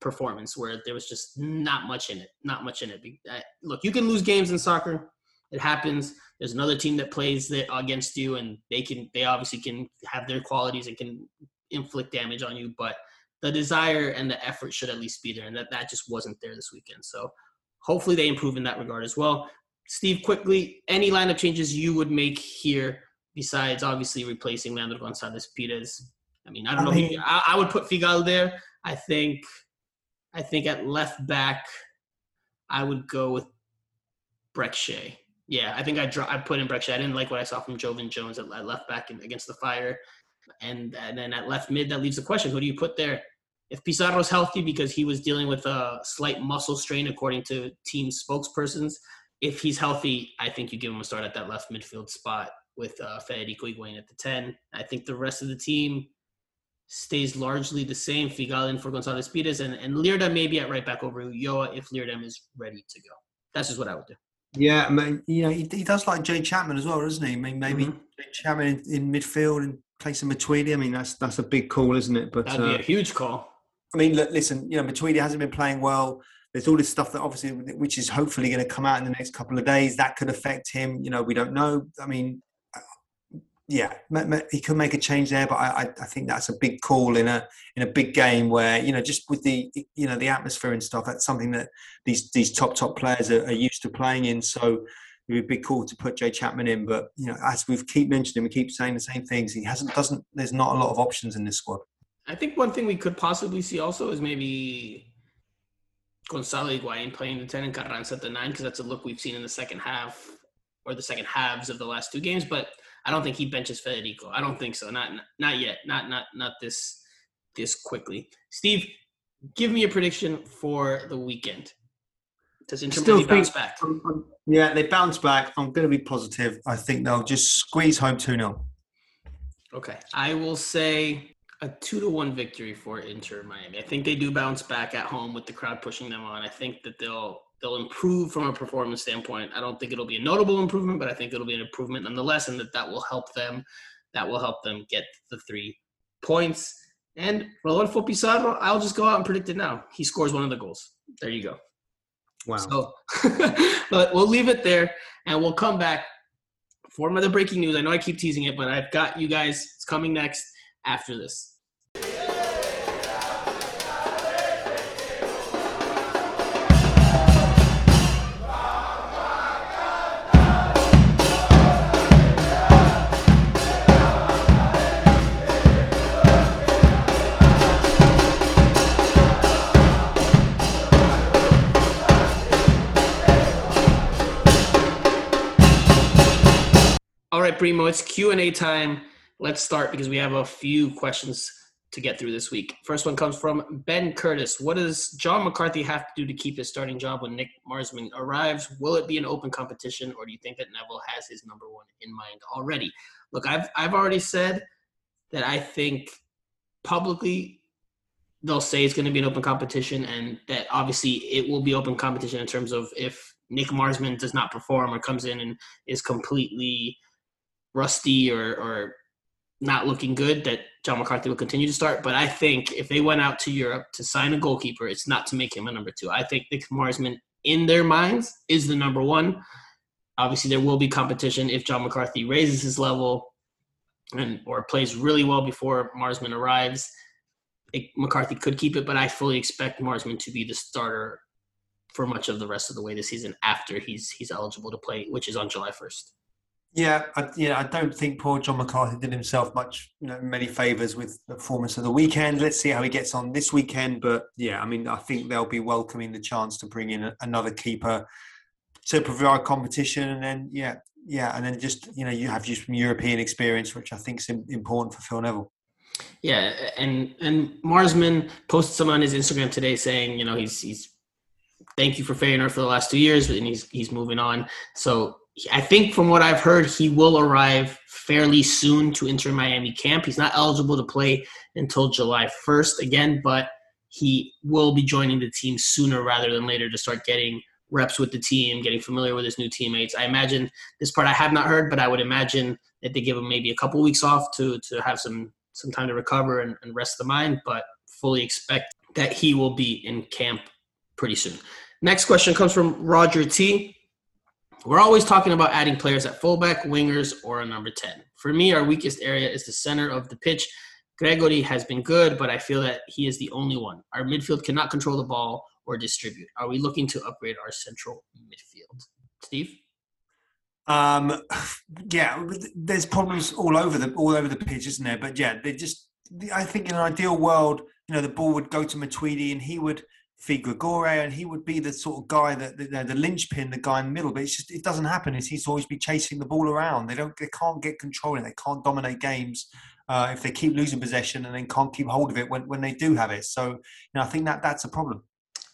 performance where there was just not much in it. Not much in it. Uh, look, you can lose games in soccer. It happens. There's another team that plays that against you, and they can. They obviously can have their qualities and can inflict damage on you. But the desire and the effort should at least be there, and that that just wasn't there this weekend. So hopefully they improve in that regard as well. Steve, quickly, any lineup changes you would make here besides obviously replacing Leandro Gonzalez Pirez? I mean, I don't I know. Mean, I, I would put Figal there. I think I think at left back, I would go with Brek Shea. Yeah, I think I draw, I put in Brek Shea. I didn't like what I saw from Joevin Jones at, left back against the Fire, and and then at left mid, that leaves the question: Who do you put there? If Pizarro's healthy because he was dealing with a slight muscle strain, according to team spokespersons, if he's healthy, I think you give him a start at that left midfield spot with uh, Federico Higuain at the ten. I think the rest of the team stays largely the same. Figal in for Gonzalez Pirez and, and Leerdam maybe at right back over Ulloa if Leerdam is ready to go. That's just what I would do. Yeah, I mean, you know, he, he does like Jay Chapman as well, doesn't he? I mean, maybe mm-hmm. Jay Chapman in, in, midfield and play some Matuidi. I mean, that's that's a big call, isn't it? But that'd be uh, a huge call. I mean, look, listen, you know, Matuidi hasn't been playing well. There's all this stuff that obviously, which is hopefully going to come out in the next couple of days, that could affect him. You know, we don't know. I mean, uh, yeah, he could make a change there, but I, I think that's a big call in a in a big game where you know just with the you know the atmosphere and stuff. That's something that these these top top players are, are used to playing in. So it would be cool to put Jay Chapman in, but you know as we've keep mentioning, we keep saying the same things. He hasn't doesn't. There's not a lot of options in this squad. I think one thing we could possibly see also is maybe Gonzalo Higuain playing the ten and Carranza at the nine because that's a look we've seen in the second half or the second halves of the last two games, but I don't think he benches Federico. I don't think so. Not not yet. Not not not this this quickly. Steve, give me a prediction for the weekend. Does Inter Still bounce back? yeah, they bounce back. I'm going to be positive. I think they'll just squeeze home 2 0. Okay. I will say a 2 to 1 victory for Inter Miami. I think they do bounce back at home with the crowd pushing them on. I think that they'll they'll improve from a performance standpoint. I don't think it'll be a notable improvement, but I think it'll be an improvement nonetheless, and that that will help them. That will help them get the three points. And Rodolfo Pizarro, I'll just go out and predict it now. He scores one of the goals. There you go. Wow. So, but we'll leave it there, and we'll come back for another breaking news. I know I keep teasing it, but I've got you guys. It's coming next after this. Right, Primo, it's Q and A time. Let's start because we have a few questions to get through this week. First one comes from Ben Curtis. What does John McCarthy have to do to keep his starting job when Nick Marsman arrives? Will it be an open competition, or do you think that Neville has his number one in mind already? Look, I've I've already said that I think publicly they'll say it's going to be an open competition, and that obviously it will be open competition in terms of if Nick Marsman does not perform or comes in and is completely rusty or, or not looking good that John McCarthy will continue to start. But I think if they went out to Europe to sign a goalkeeper, it's not to make him a number two. I think Nick Marsman, in their minds, is the number one. Obviously, there will be competition if John McCarthy raises his level. and or plays really well before Marsman arrives, it, McCarthy could keep it. But I fully expect Marsman to be the starter for much of the rest of the way this season after he's he's eligible to play, which is on July first. Yeah, I, yeah, I don't think poor John McCarthy did himself much, you know, many favours with the performance of the weekend. Let's see how he gets on this weekend. But yeah, I mean, I think they'll be welcoming the chance to bring in another keeper to provide competition, and then yeah, yeah, and then just you know you have just some European experience, which I think is important for Phil Neville. Yeah, and and Marsman posted some on his Instagram today saying, you know, he's he's thank you for Feyenoord for the last two years, and he's he's moving on. So I think from what I've heard, he will arrive fairly soon to enter Miami camp. He's not eligible to play until July 1st again, but he will be joining the team sooner rather than later to start getting reps with the team, getting familiar with his new teammates. I imagine this part I have not heard, but I would imagine that they give him maybe a couple weeks off to to have some some time to recover and, and rest the mind, but fully expect that he will be in camp pretty soon. Next question comes from Roger T. We're always talking about adding players at fullback, wingers, or a number 10. For me, our weakest area is the center of the pitch. Gregore has been good, but I feel that he is the only one. Our midfield cannot control the ball or distribute. Are we looking to upgrade our central midfield? Steve? Um, yeah, there's problems all over the all over the pitch, isn't there? But yeah, they just. I think in an ideal world, you know, the ball would go to Matuidi and he would feed Gregore and he would be the sort of guy that the, linchpin, the guy in the middle. But it's just it doesn't happen. He's always be chasing the ball around. They don't. They can't get control and they can't dominate games. Uh, if they keep losing possession and then can't keep hold of it when, when they do have it. So, you know, I think that that's a problem.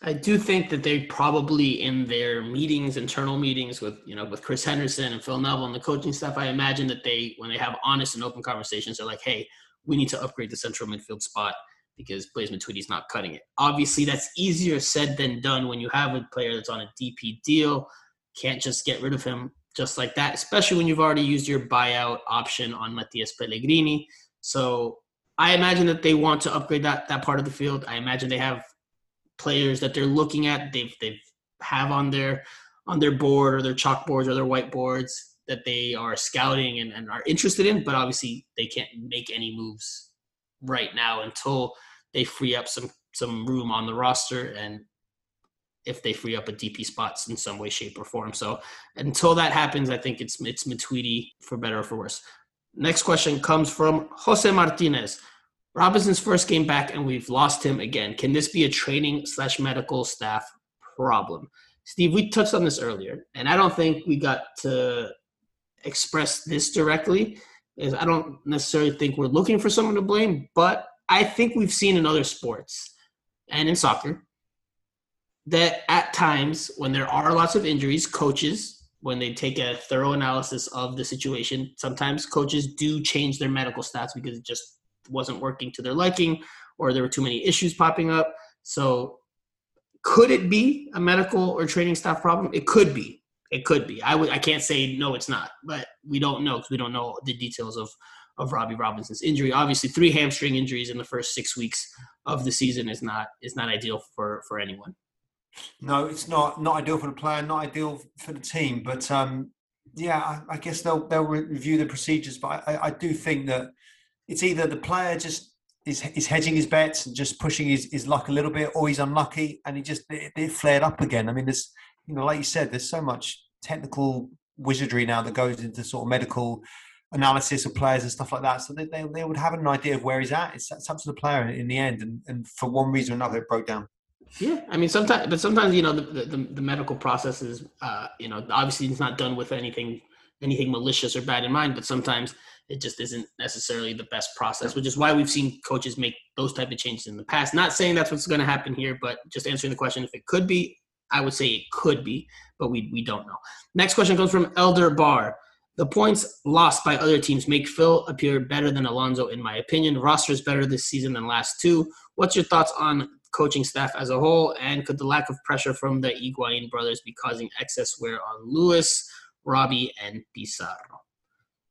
I do think that they probably in their meetings, internal meetings with you know with Chris Henderson and Phil Neville and the coaching staff, I imagine that they when they have honest and open conversations, they're like, hey, we need to upgrade the central midfield spot because Blaise Matuidi's not cutting it. Obviously, that's easier said than done when you have a player that's on a DP deal. Can't just get rid of him just like that, especially when you've already used your buyout option on Matias Pellegrini. So I imagine that they want to upgrade that that part of the field. I imagine they have players that they're looking at they've they've have on their on their board or their chalkboards or their whiteboards that they are scouting and, and are interested in but obviously they can't make any moves right now until they free up some some room on the roster and if they free up a DP spots in some way, shape, or form. So until that happens, I think it's it's Matuidi for better or for worse. Next question comes from Jose Martinez. Robinson's first game back, and we've lost him again. Can this be a training slash medical staff problem? Steve, we touched on this earlier, and I don't think we got to express this directly. Is I don't necessarily think we're looking for someone to blame, but I think we've seen in other sports and in soccer that at times when there are lots of injuries, coaches, when they take a thorough analysis of the situation, sometimes coaches do change their medical stats because it just wasn't working to their liking or there were too many issues popping up. So could it be a medical or training staff problem? It could be. It could be. I. I can't say no. It's not. But we don't know because we don't know the details of of Robbie Robinson's injury. Obviously, three hamstring injuries in the first six weeks of the season is not is not ideal for for anyone. No, it's not not ideal for the player, not ideal for the team. But um, yeah, I, I guess they'll they'll review the procedures. But I, I do think that it's either the player just is, is hedging his bets and just pushing his, his luck a little bit, or he's unlucky and he just it, it flared up again. I mean, there's you know, like you said, there's so much technical wizardry now that goes into sort of medical analysis of players and stuff like that. So they, they, they would have an idea of where he's at. It's, it's up to the player in the end, and, and for one reason or another, it broke down. Yeah, I mean sometimes, but sometimes you know the the, the medical process is, uh, you know, obviously it's not done with anything anything malicious or bad in mind, but sometimes it just isn't necessarily the best process, which is why we've seen coaches make those type of changes in the past. Not saying that's what's going to happen here, but just answering the question if it could be, I would say it could be, but we we don't know. Next question comes from Elder Bar. The points lost by other teams make Phil appear better than Alonso, in my opinion. Roster is better this season than last two. What's your thoughts on coaching staff as a whole, and could the lack of pressure from the Higuain brothers be causing excess wear on Lewis, Robbie, and Pizarro?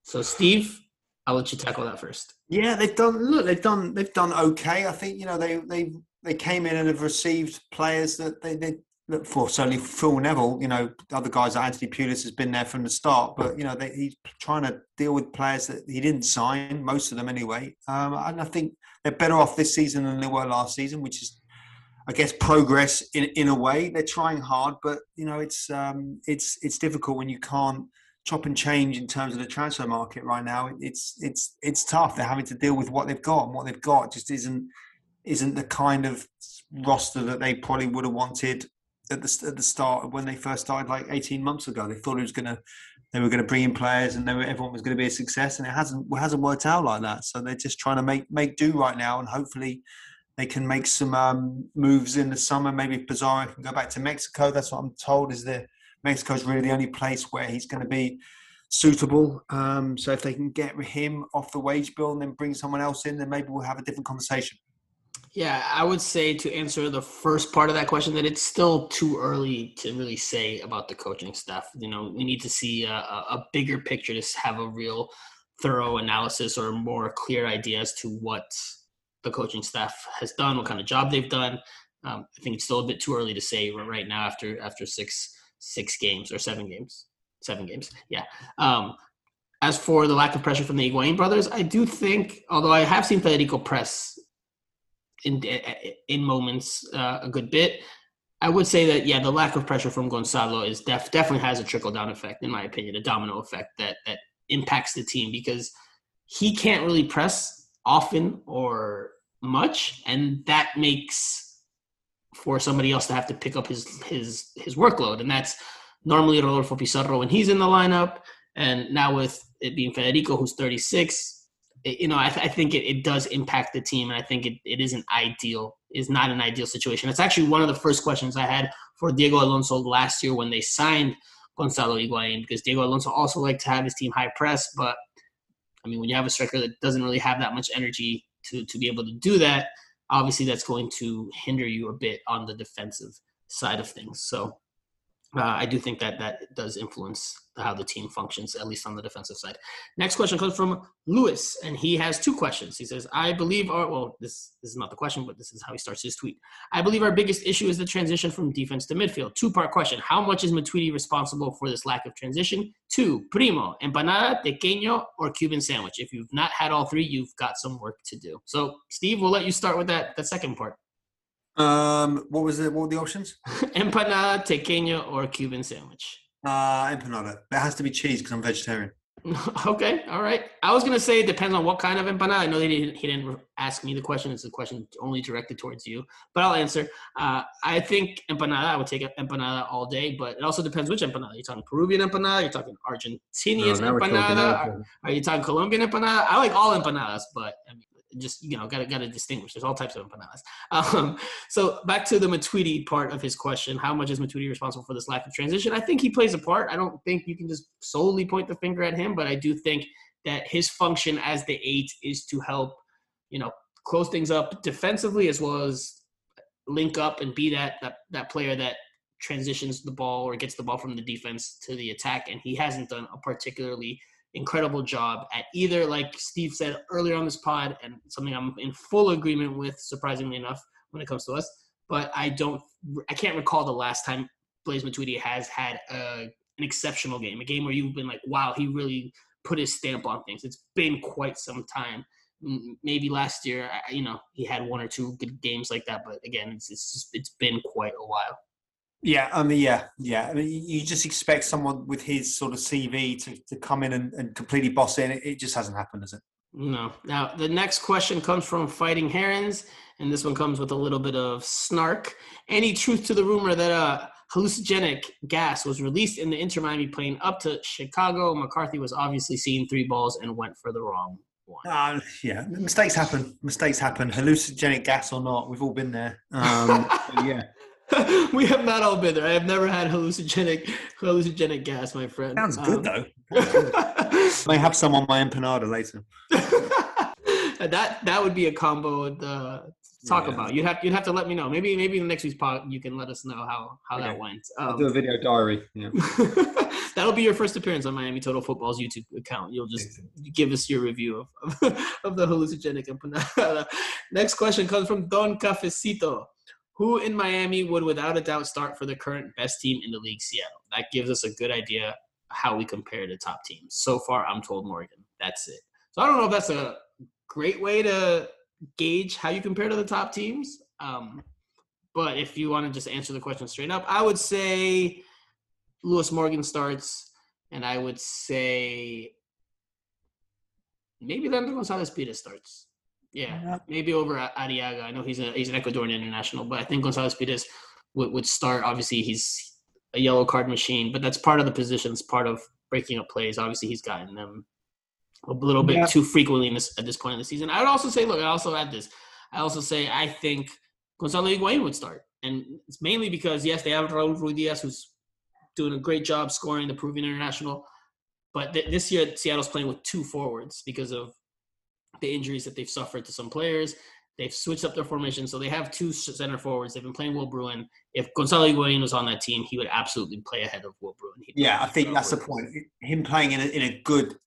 So, Steve, I'll let you tackle that first. Yeah, they've done. Look, they've done. They've done okay. I think you know they they they came in and have received players that they they for certainly Phil Neville, you know, other guys like Anthony Pulis has been there from the start, but you know, they, he's trying to deal with players that he didn't sign, most of them anyway. Um, and I think they're better off this season than they were last season, which is, I guess, progress in in a way. They're trying hard, but you know, it's um, it's it's difficult when you can't chop and change in terms of the transfer market right now. It's it's it's tough. They're having to deal with what they've got, and what they've got just isn't isn't the kind of roster that they probably would have wanted at the at the start when they first started, like eighteen months ago. They thought it was to they were to bring in players and were, everyone was to be a success, and it hasn't it hasn't worked out like that. So they're just trying to make make do right now, and hopefully they can make some um, moves in the summer. Maybe Pizarro can go back to Mexico. That's what I'm told. Is the Mexico is really the only place where he's going to be suitable. Um, so if they can get him off the wage bill and then bring someone else in, then maybe we'll have a different conversation. Yeah, I would say to answer the first part of that question that it's still too early to really say about the coaching staff. You know, we need to see a, a bigger picture to have a real thorough analysis or more clear idea as to what the coaching staff has done, what kind of job they've done. Um, I think it's still a bit too early to say right now after after six six games or seven games, seven games. Yeah. Um, as for the lack of pressure from the Higuain brothers, I do think, although I have seen Federico press in in moments uh, a good bit. I would say that yeah, the lack of pressure from Gonzalo is def- definitely has a trickle down effect, in my opinion, a domino effect that that impacts the team because he can't really press often or much, and that makes for somebody else to have to pick up his his his workload, and that's normally Rodolfo Pizarro when he's in the lineup, and now with it being Federico, who's 36, you know, I, th- I think it, it, does impact the team, and I think it, it isn't ideal. Is not an ideal situation. It's actually one of the first questions I had for Diego Alonso last year when they signed Gonzalo Higuain, because Diego Alonso also liked to have his team high press, but I mean, when you have a striker that doesn't really have that much energy to to be able to do that, obviously that's going to hinder you a bit on the defensive side of things. So uh, I do think that that does influence how the team functions, at least on the defensive side. Next question comes from Lewis, and he has two questions. He says, I believe our, well, this, this is not the question, but this is how he starts his tweet. I believe our biggest issue is the transition from defense to midfield. Two part question How much is Matuidi responsible for this lack of transition? Two, primo, empanada, tequeño, or Cuban sandwich? If you've not had all three, you've got some work to do. So, Steve, we'll let you start with that, that second part. Um, what was it? What were the options? empanada, tequeño, or Cuban sandwich? Uh, empanada. It has to be cheese because I'm vegetarian. okay, all right. I was gonna say it depends on what kind of empanada. I know they didn't, he didn't ask me the question. It's a question only directed towards you, but I'll answer. Uh, I think empanada. I would take empanada all day, but it also depends which empanada. You're talking Peruvian empanada. You're talking Argentinian no, empanada. Are, are, you talking Colombian empanada? I like all empanadas, but I mean, just you know got to got to distinguish. There's all types of empanadas. Um, so back to the Matuidi part of his question: How much is Matuidi responsible for this lack of transition? I think he plays a part. I don't think you can just solely point the finger at him, but I do think that his function as the eight is to help, you know, close things up defensively as well as link up and be that that that player that transitions the ball or gets the ball from the defense to the attack. And he hasn't done a particularly incredible job at either, like Steve said earlier on this pod, and something I'm in full agreement with, surprisingly enough, when it comes to us. But I don't, I can't recall the last time Blaise Matuidi has had a, an exceptional game, a game where you've been like, wow, he really put his stamp on things. It's been quite some time. Maybe last year, you know, he had one or two good games like that, but again, it's it's just, it's been quite a while. Yeah, I mean, yeah, yeah. I mean, you just expect someone with his sort of CV to, to come in and, and completely boss in. It, it just hasn't happened, has it? No. Now, the next question comes from Fighting Herons, and this one comes with a little bit of snark. Any truth to the rumor that a hallucinogenic gas was released in the Inter Miami plane up to Chicago? McCarthy was obviously seeing three balls and went for the wrong one. Uh, yeah, mistakes happen. Mistakes happen. Hallucinogenic gas or not, we've all been there. Um, yeah. we have not all been there. I have never had hallucinogenic hallucinogenic gas, my friend. Sounds good um, though. May have some on my empanada later. that that would be a combo to uh, talk yeah. about. You'd have you'd have to let me know. Maybe maybe in the next week's pod you can let us know how how okay. that went. Um, I'll do a video diary. Yeah. that'll be your first appearance on Miami Total Football's YouTube account. You'll just give us your review of of, of the hallucinogenic empanada. Next question comes from Don Cafecito Who in Miami would without a doubt start for the current best team in the league, Seattle? That gives us a good idea how we compare to top teams. So far, I'm told Morgan. That's it. So I don't know if that's a great way to gauge how you compare to the top teams. Um, but if you want to just answer the question straight up, I would say Lewis Morgan starts, and I would say maybe Leandro Gonzalez Pirez starts. Yeah, maybe over Arreaga. I know he's a he's an Ecuadorian international, but I think Gonzalez Pirez would, would start. Obviously, he's a yellow card machine, but that's part of the positions, part of breaking up plays. Obviously, he's gotten them a little bit yeah. too frequently this, at this point in the season. I would also say, look, I also add this. I also say I think Gonzalo Higuain would start, and it's mainly because yes, they have Raul Ruidíaz, who's doing a great job scoring the Peruvian international, but th- this year Seattle's playing with two forwards because of the injuries that they've suffered to some players. They've switched up their formation, so they have two center forwards. They've been playing Will Bruin. If Gonzalo Higuain was on that team, he would absolutely play ahead of Will Bruin. He'd yeah, I think that's the point. Him playing in a, in a good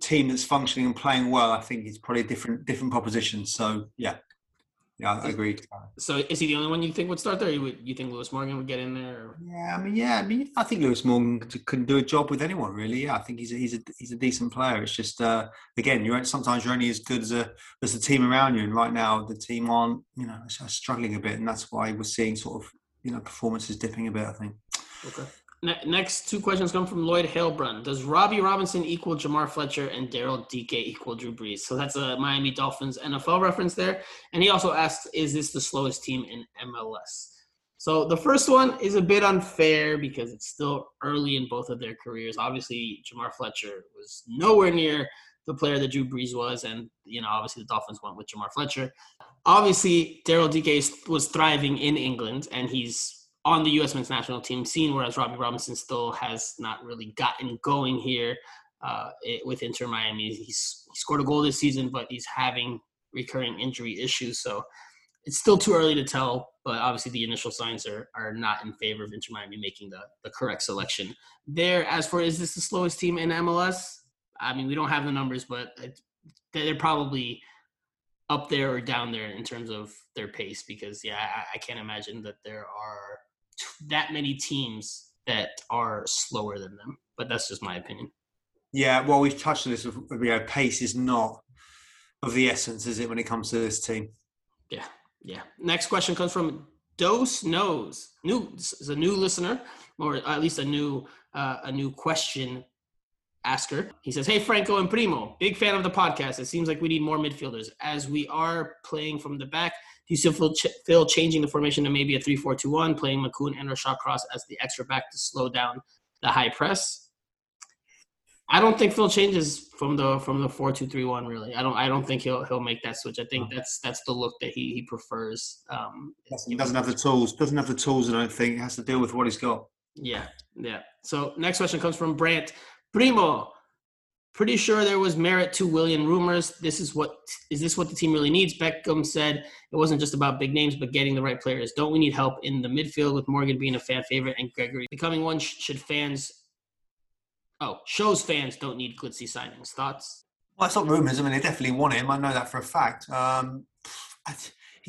team that's functioning and playing well, I think is probably a different different proposition. So yeah, yeah, I agree. So is he the only one you think would start there? You would you think Lewis Morgan would get in there? Or? Yeah, I mean, yeah, I mean, I think Lewis Morgan can do a job with anyone really. Yeah, I think he's a, he's a he's a decent player. It's just uh, again, you're sometimes you're only as good as a as the team around you, and right now the team aren't you know struggling a bit, and that's why we're seeing sort of you know performances dipping a bit. I think. Okay. Next two questions come from Lloyd Halebrun. Does Robbie Robinson equal Jamar Fletcher and Daryl Dike equal Drew Brees? So that's a Miami Dolphins NFL reference there. And he also asks, is this the slowest team in MLS? So the first one is a bit unfair because it's still early in both of their careers. Obviously, Jamar Fletcher was nowhere near the player that Drew Brees was, and you know, obviously the Dolphins went with Jamar Fletcher. Obviously, Daryl Dike was thriving in England, and he's on the U.S. men's national team scene, whereas Robbie Robinson still has not really gotten going here uh, it, with Inter Miami. He's he scored a goal this season, but he's having recurring injury issues, so it's still too early to tell. But obviously, the initial signs are are not in favor of Inter Miami making the the correct selection there. As for is this the slowest team in MLS? I mean, we don't have the numbers, but they're probably up there or down there in terms of their pace because yeah I, I, can't imagine that there are that many teams that are slower than them. But that's just my opinion. Yeah, well, we've touched on this. You know, pace is not of the essence, is it, when it comes to this team? Yeah, yeah. Next question comes from Dose Knows. New is a new listener, or at least a new uh, a new question asker. He says, Hey, Franco and Primo, big fan of the podcast. It seems like we need more midfielders. As we are playing from the back, do you still feel, ch- feel changing the formation to maybe a 3 4 2 1, playing Makoun and Ryan Shawcross as the extra back to slow down the high press? I don't think Phil changes from the from the four two three one really. I don't I don't think he'll he'll make that switch. I think that's that's the look that he he prefers. Um, he doesn't have the tools. Doesn't have the tools. I don't think. He has to deal with what he's got. Yeah, yeah. So next question comes from Brant. Primo, pretty sure there was merit to Willian rumors. This is what is this what the team really needs? Beckham said it wasn't just about big names, but getting the right players. Don't we need help in the midfield with Morgan being a fan favorite and Gregore becoming one? Should fans? Oh, shows fans don't need glitzy signings. Thoughts? Well, it's not rumors. I mean, they definitely want him. I know that for a fact. Um, I,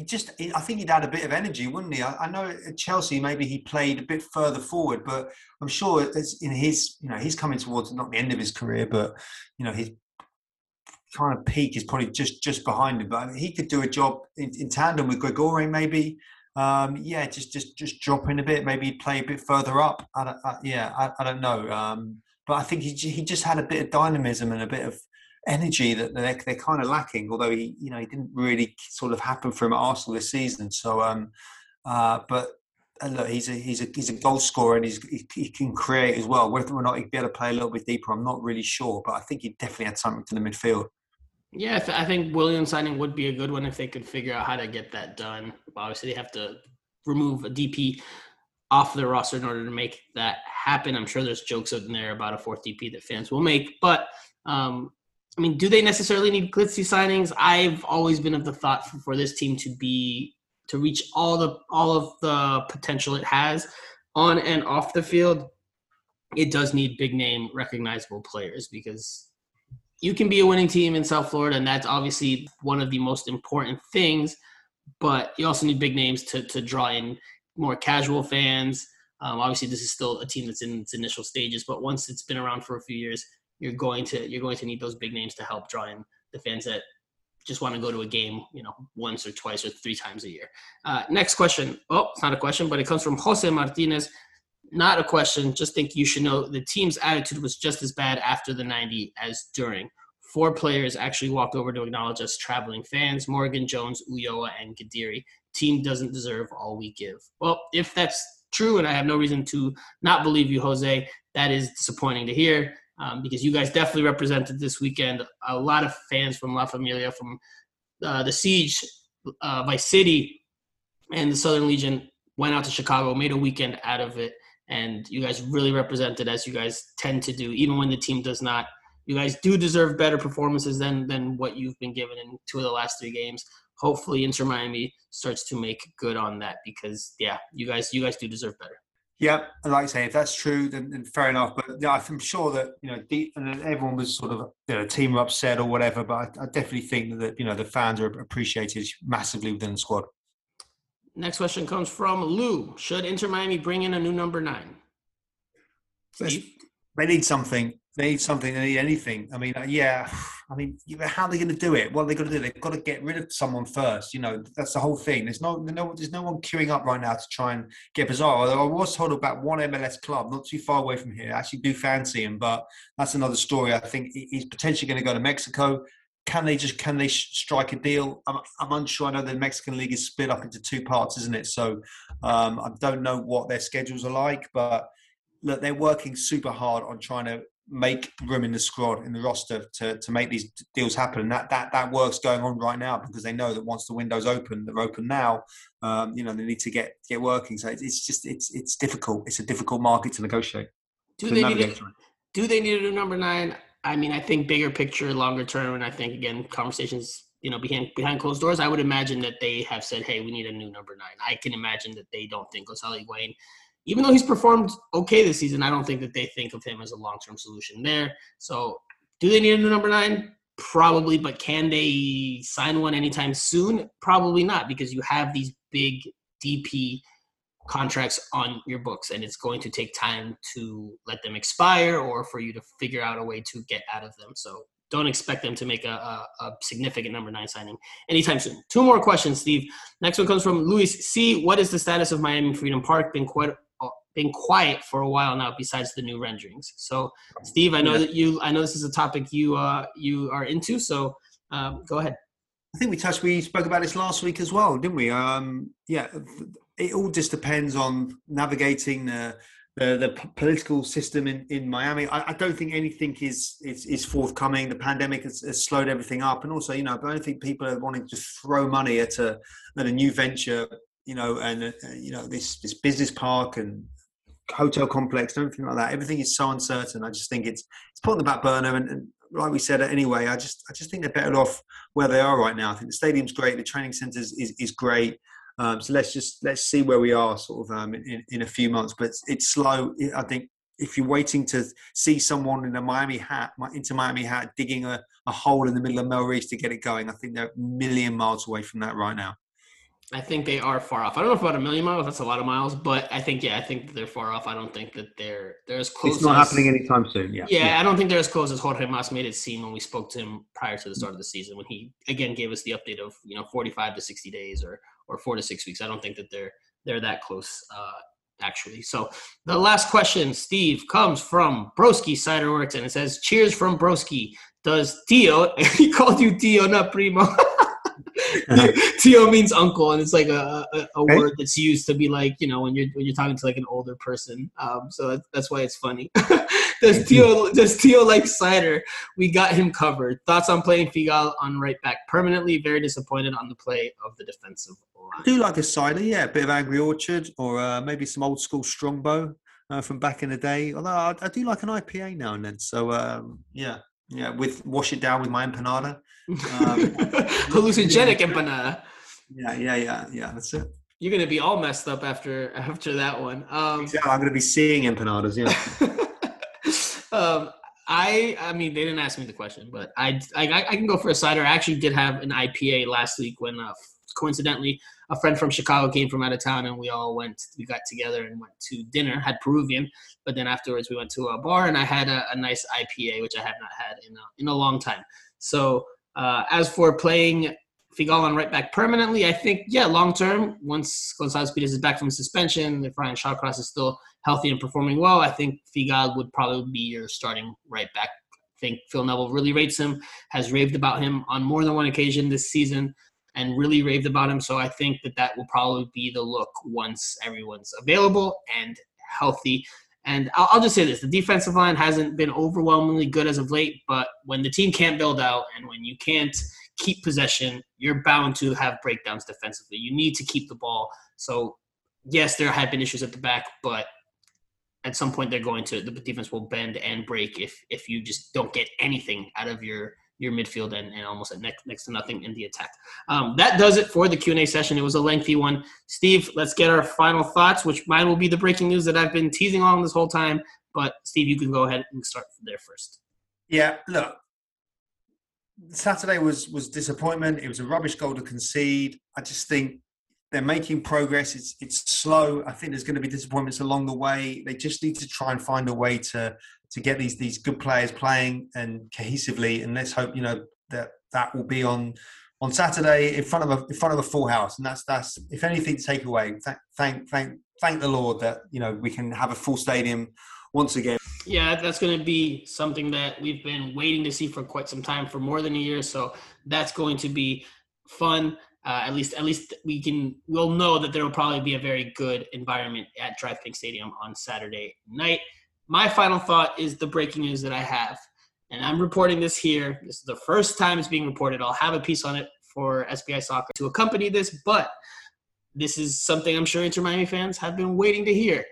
he just, I think he'd add a bit of energy, wouldn't he? I, I, know at Chelsea maybe he played a bit further forward, but I'm sure it's in his, you know, he's coming towards not the end of his career, but you know, his kind of peak is probably just just behind him. But he could do a job in, in tandem with Gregore, maybe. Um, yeah, just just just dropping a bit, maybe play a bit further up. I I, yeah, I, I don't know. Um, but I think he he just had a bit of dynamism and a bit of energy that they're, they're kind of lacking. Although he, you know, he didn't really sort of happen for him at Arsenal this season. So, um, uh, but uh, look, he's a he's a he's a goal scorer and he's, he, he can create as well. Whether or not he'd be able to play a little bit deeper, I'm not really sure. But I think he definitely had something to the midfield. Yeah, I think Willian signing would be a good one if they could figure out how to get that done. Obviously, they have to remove a DP off their roster in order to make that happen. I'm sure there's jokes in there about a fourth DP that fans will make, but um, I mean, do they necessarily need glitzy signings? I've always been of the thought for, for this team to be to reach all the all of the potential it has on and off the field. It does need big name, recognizable players because you can be a winning team in South Florida, and that's obviously one of the most important things. but you also need big names to to draw in more casual fans. Um, obviously, this is still a team that's in its initial stages, but once it's been around for a few years, you're going to you're going to need those big names to help draw in the fans that just want to go to a game, you know, once or twice or three times a year. Uh, next question. Oh, it's not a question, but it comes from Jose Martinez. Not a question. Just think you should know the team's attitude was just as bad after the 90 as during. Four players actually walked over to acknowledge us traveling fans Morgan, Jones, Ulloa, and Guduri. Team doesn't deserve all we give. Well, if that's true, and I have no reason to not believe you, Jose, that is disappointing to hear um, because you guys definitely represented this weekend. A lot of fans from La Familia, from uh, the Siege, uh, Vice City, and the Southern Legion went out to Chicago, made a weekend out of it, and you guys really represented as you guys tend to do, even when the team does not. You guys do deserve better performances than than what you've been given in two of the last three games. Hopefully, Inter Miami starts to make good on that because yeah, you guys you guys do deserve better. Yeah, and like I say, if that's true, then, then fair enough. But yeah, I'm sure that you know, deep, and everyone was sort of you know, team upset or whatever. But I, I definitely think that you know the fans are appreciated massively within the squad. Next question comes from Lou. Should Inter Miami bring in a new number nine? Steve? They need something. They need something. They need anything. I mean, uh, yeah. I mean, how are they going to do it? What are they going to do? They've got to get rid of someone first. You know, that's the whole thing. There's no, no, there's no one queuing up right now to try and get Pizarro. I was told about one MLS club, not too far away from here. I actually do fancy him, but that's another story. I think he's potentially going to go to Mexico. Can they just can they strike a deal? I'm, I'm unsure. I know the Mexican league is split up into two parts, isn't it? So um, I don't know what their schedules are like, but look, they're working super hard on trying to make room in the squad in the roster to, to make these deals happen. And that that that work's going on right now because they know that once the window's open, they're open now. Um, you know they need to get get working. So it's, it's, just it's it's difficult. It's a difficult market to negotiate. Do to they need a, Do they need a new number nine? I mean, I think bigger picture, longer term, and I think again conversations. You know, behind behind closed doors, I would imagine that they have said, "Hey, we need a new number nine. I can imagine that they don't think Gonzalo Higuain even though he's performed okay this season, I don't think that they think of him as a long term solution there. So, do they need a new number nine? Probably, but can they sign one anytime soon? Probably not, because you have these big DP contracts on your books, and it's going to take time to let them expire or for you to figure out a way to get out of them. So, don't expect them to make a, a, a, significant number nine signing anytime soon. Two more questions, Steve. Next one comes from Luis C. What is the status of Miami Freedom Park? Been quite been quiet for a while now besides the new renderings so steve i know yeah. that you i know this is a topic you uh you are into so um, go ahead i think we touched we spoke about this last week as well didn't we um yeah it all just depends on navigating the the, the political system in, in Miami. I, I don't think anything is, is, is forthcoming. The pandemic has, has, slowed everything up, and also, you know, I don't think people are wanting to throw money at a at a new venture, you know, and uh, you know this this business park and hotel complex, everything like that. Everything is so uncertain. I just think it's it's put on the back burner. And, and, like we said anyway, I just I just think they're better off where they are right now. I think the stadium's great. The training centre is, is, is great. Um, so let's just let's see where we are sort of um, in, in a few months. But it's, it's slow. I think if you're waiting to see someone in a Miami hat, Inter Miami hat, digging a, a hole in the middle of Melreese to get it going, I think they're a million miles away from that right now. I think they are far off. I don't know if about a million miles. That's a lot of miles, but I think yeah, I think they're far off. I don't think that they're they're as close. It's not as, happening anytime soon. Yeah. yeah. yeah. I don't think they're as close as Jorge Mas made it seem when we spoke to him prior to the start of the season, when he again gave us the update of you know 45 to 60 days or or four to six weeks. I don't think that they're they're that close uh, actually. So the last question, Steve, comes from Broski Ciderworks, and it says, "Cheers from Broski." Does Tio? he called you Tio, not Primo. Tio means uncle, and it's like a, a, a word that's used to be like you know when you're when you're talking to like an older person. Um, so that's, that's why it's funny. does Tio does Tio like cider? We got him covered. Thoughts on playing Figal on right back permanently? Very disappointed on the play of the defensive line. I do like a cider, yeah, a bit of Angry Orchard or uh, maybe some old school Strongbow uh, from back in the day. Although I, I, do like an IPA now and then. So um, yeah, yeah, with wash it down with my empanada. Um, Hallucinogenic empanada. Yeah, yeah, yeah, yeah. That's it. You're gonna be all messed up after after that one. Um, exactly. I'm gonna be seeing empanadas. Yeah. um, I I mean they didn't ask me the question, but I, I I can go for a cider. I actually did have an IPA last week when uh, coincidentally, a friend from Chicago came from out of town, and we all went. We got together and went to dinner. Had Peruvian, but then afterwards we went to a bar, and I had a, a nice IPA, which I have not had in a, in a long time. So uh, as for playing Figal on right back permanently, I think yeah, long term, once Gonzalez Pirez is back from suspension, if Ryan Shawcross is still healthy and performing well, I think Figal would probably be your starting right back. I think Phil Neville really rates him, has raved about him on more than one occasion this season, and really raved about him. So I think that that will probably be the look once everyone's available and healthy. And I'll, I'll, just say this: the defensive line hasn't been overwhelmingly good as of late. But when the team can't build out and when you can't keep possession, you're bound to have breakdowns defensively. You need to keep the ball. So yes, there have been issues at the back, but at some point they're going to the defense will bend and break if if you just don't get anything out of your your midfield and, and almost next next to nothing in the attack. Um, that does it for the Q and A session. It was a lengthy one. Steve, let's get our final thoughts, which mine will be the breaking news that I've been teasing on this whole time. But Steve, you can go ahead and start there first. Yeah, look, Saturday was was disappointment. It was a rubbish goal to concede. I just think they're making progress. It's it's slow. I think there's going to be disappointments along the way. They just need to try and find a way to to get these these good players playing and cohesively. And let's hope you know that that will be on on Saturday in front of a in front of a full house. And that's that's if anything to take away. Thank thank thank thank the Lord that you know we can have a full stadium once again. Yeah, that's going to be something that we've been waiting to see for quite some time, for more than a year. So that's going to be fun. Uh, at least, at least we can we'll know that there will probably be a very good environment at DRV PNK Stadium on Saturday night. My final thought is the breaking news that I have, and I'm reporting this here. This is the first time it's being reported. I'll have a piece on it for SBI Soccer to accompany this, but this is something I'm sure Inter Miami fans have been waiting to hear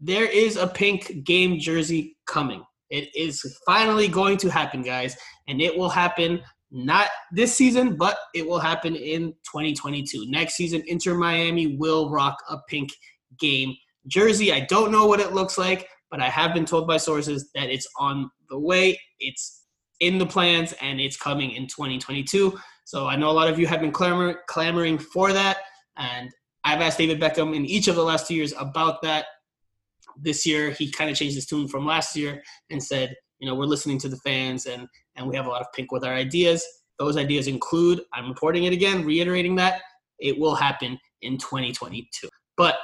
there is a pink game jersey coming. It is finally going to happen, guys, and it will happen not this season, but it will happen in 2022. Next season, Inter Miami will rock a pink game jersey. I don't know what it looks like, but I have been told by sources that it's on the way. It's in the plans and it's coming in 2022. So I know a lot of you have been clamor- clamoring for that, and I've asked David Beckham in each of the last two years about that this year he kind of changed his tune from last year and said, you know, we're listening to the fans and and we have a lot of pink with our ideas. Those ideas include, I'm reporting it again, reiterating that it will happen in 2022. But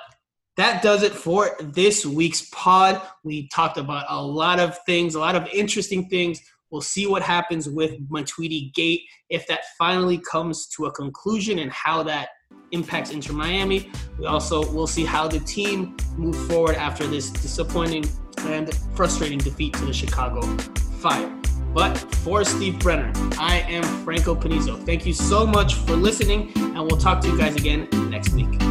that does it for this week's pod. We talked about a lot of things, a lot of interesting things. We'll see what happens with Matuidi Gate if that finally comes to a conclusion and how that impacts Inter Miami. We also will see how the team move forward after this disappointing and frustrating defeat to the Chicago Fire. But for Steve Brenner, I am Franco Panizo. Thank you so much for listening, and we'll talk to you guys again next week.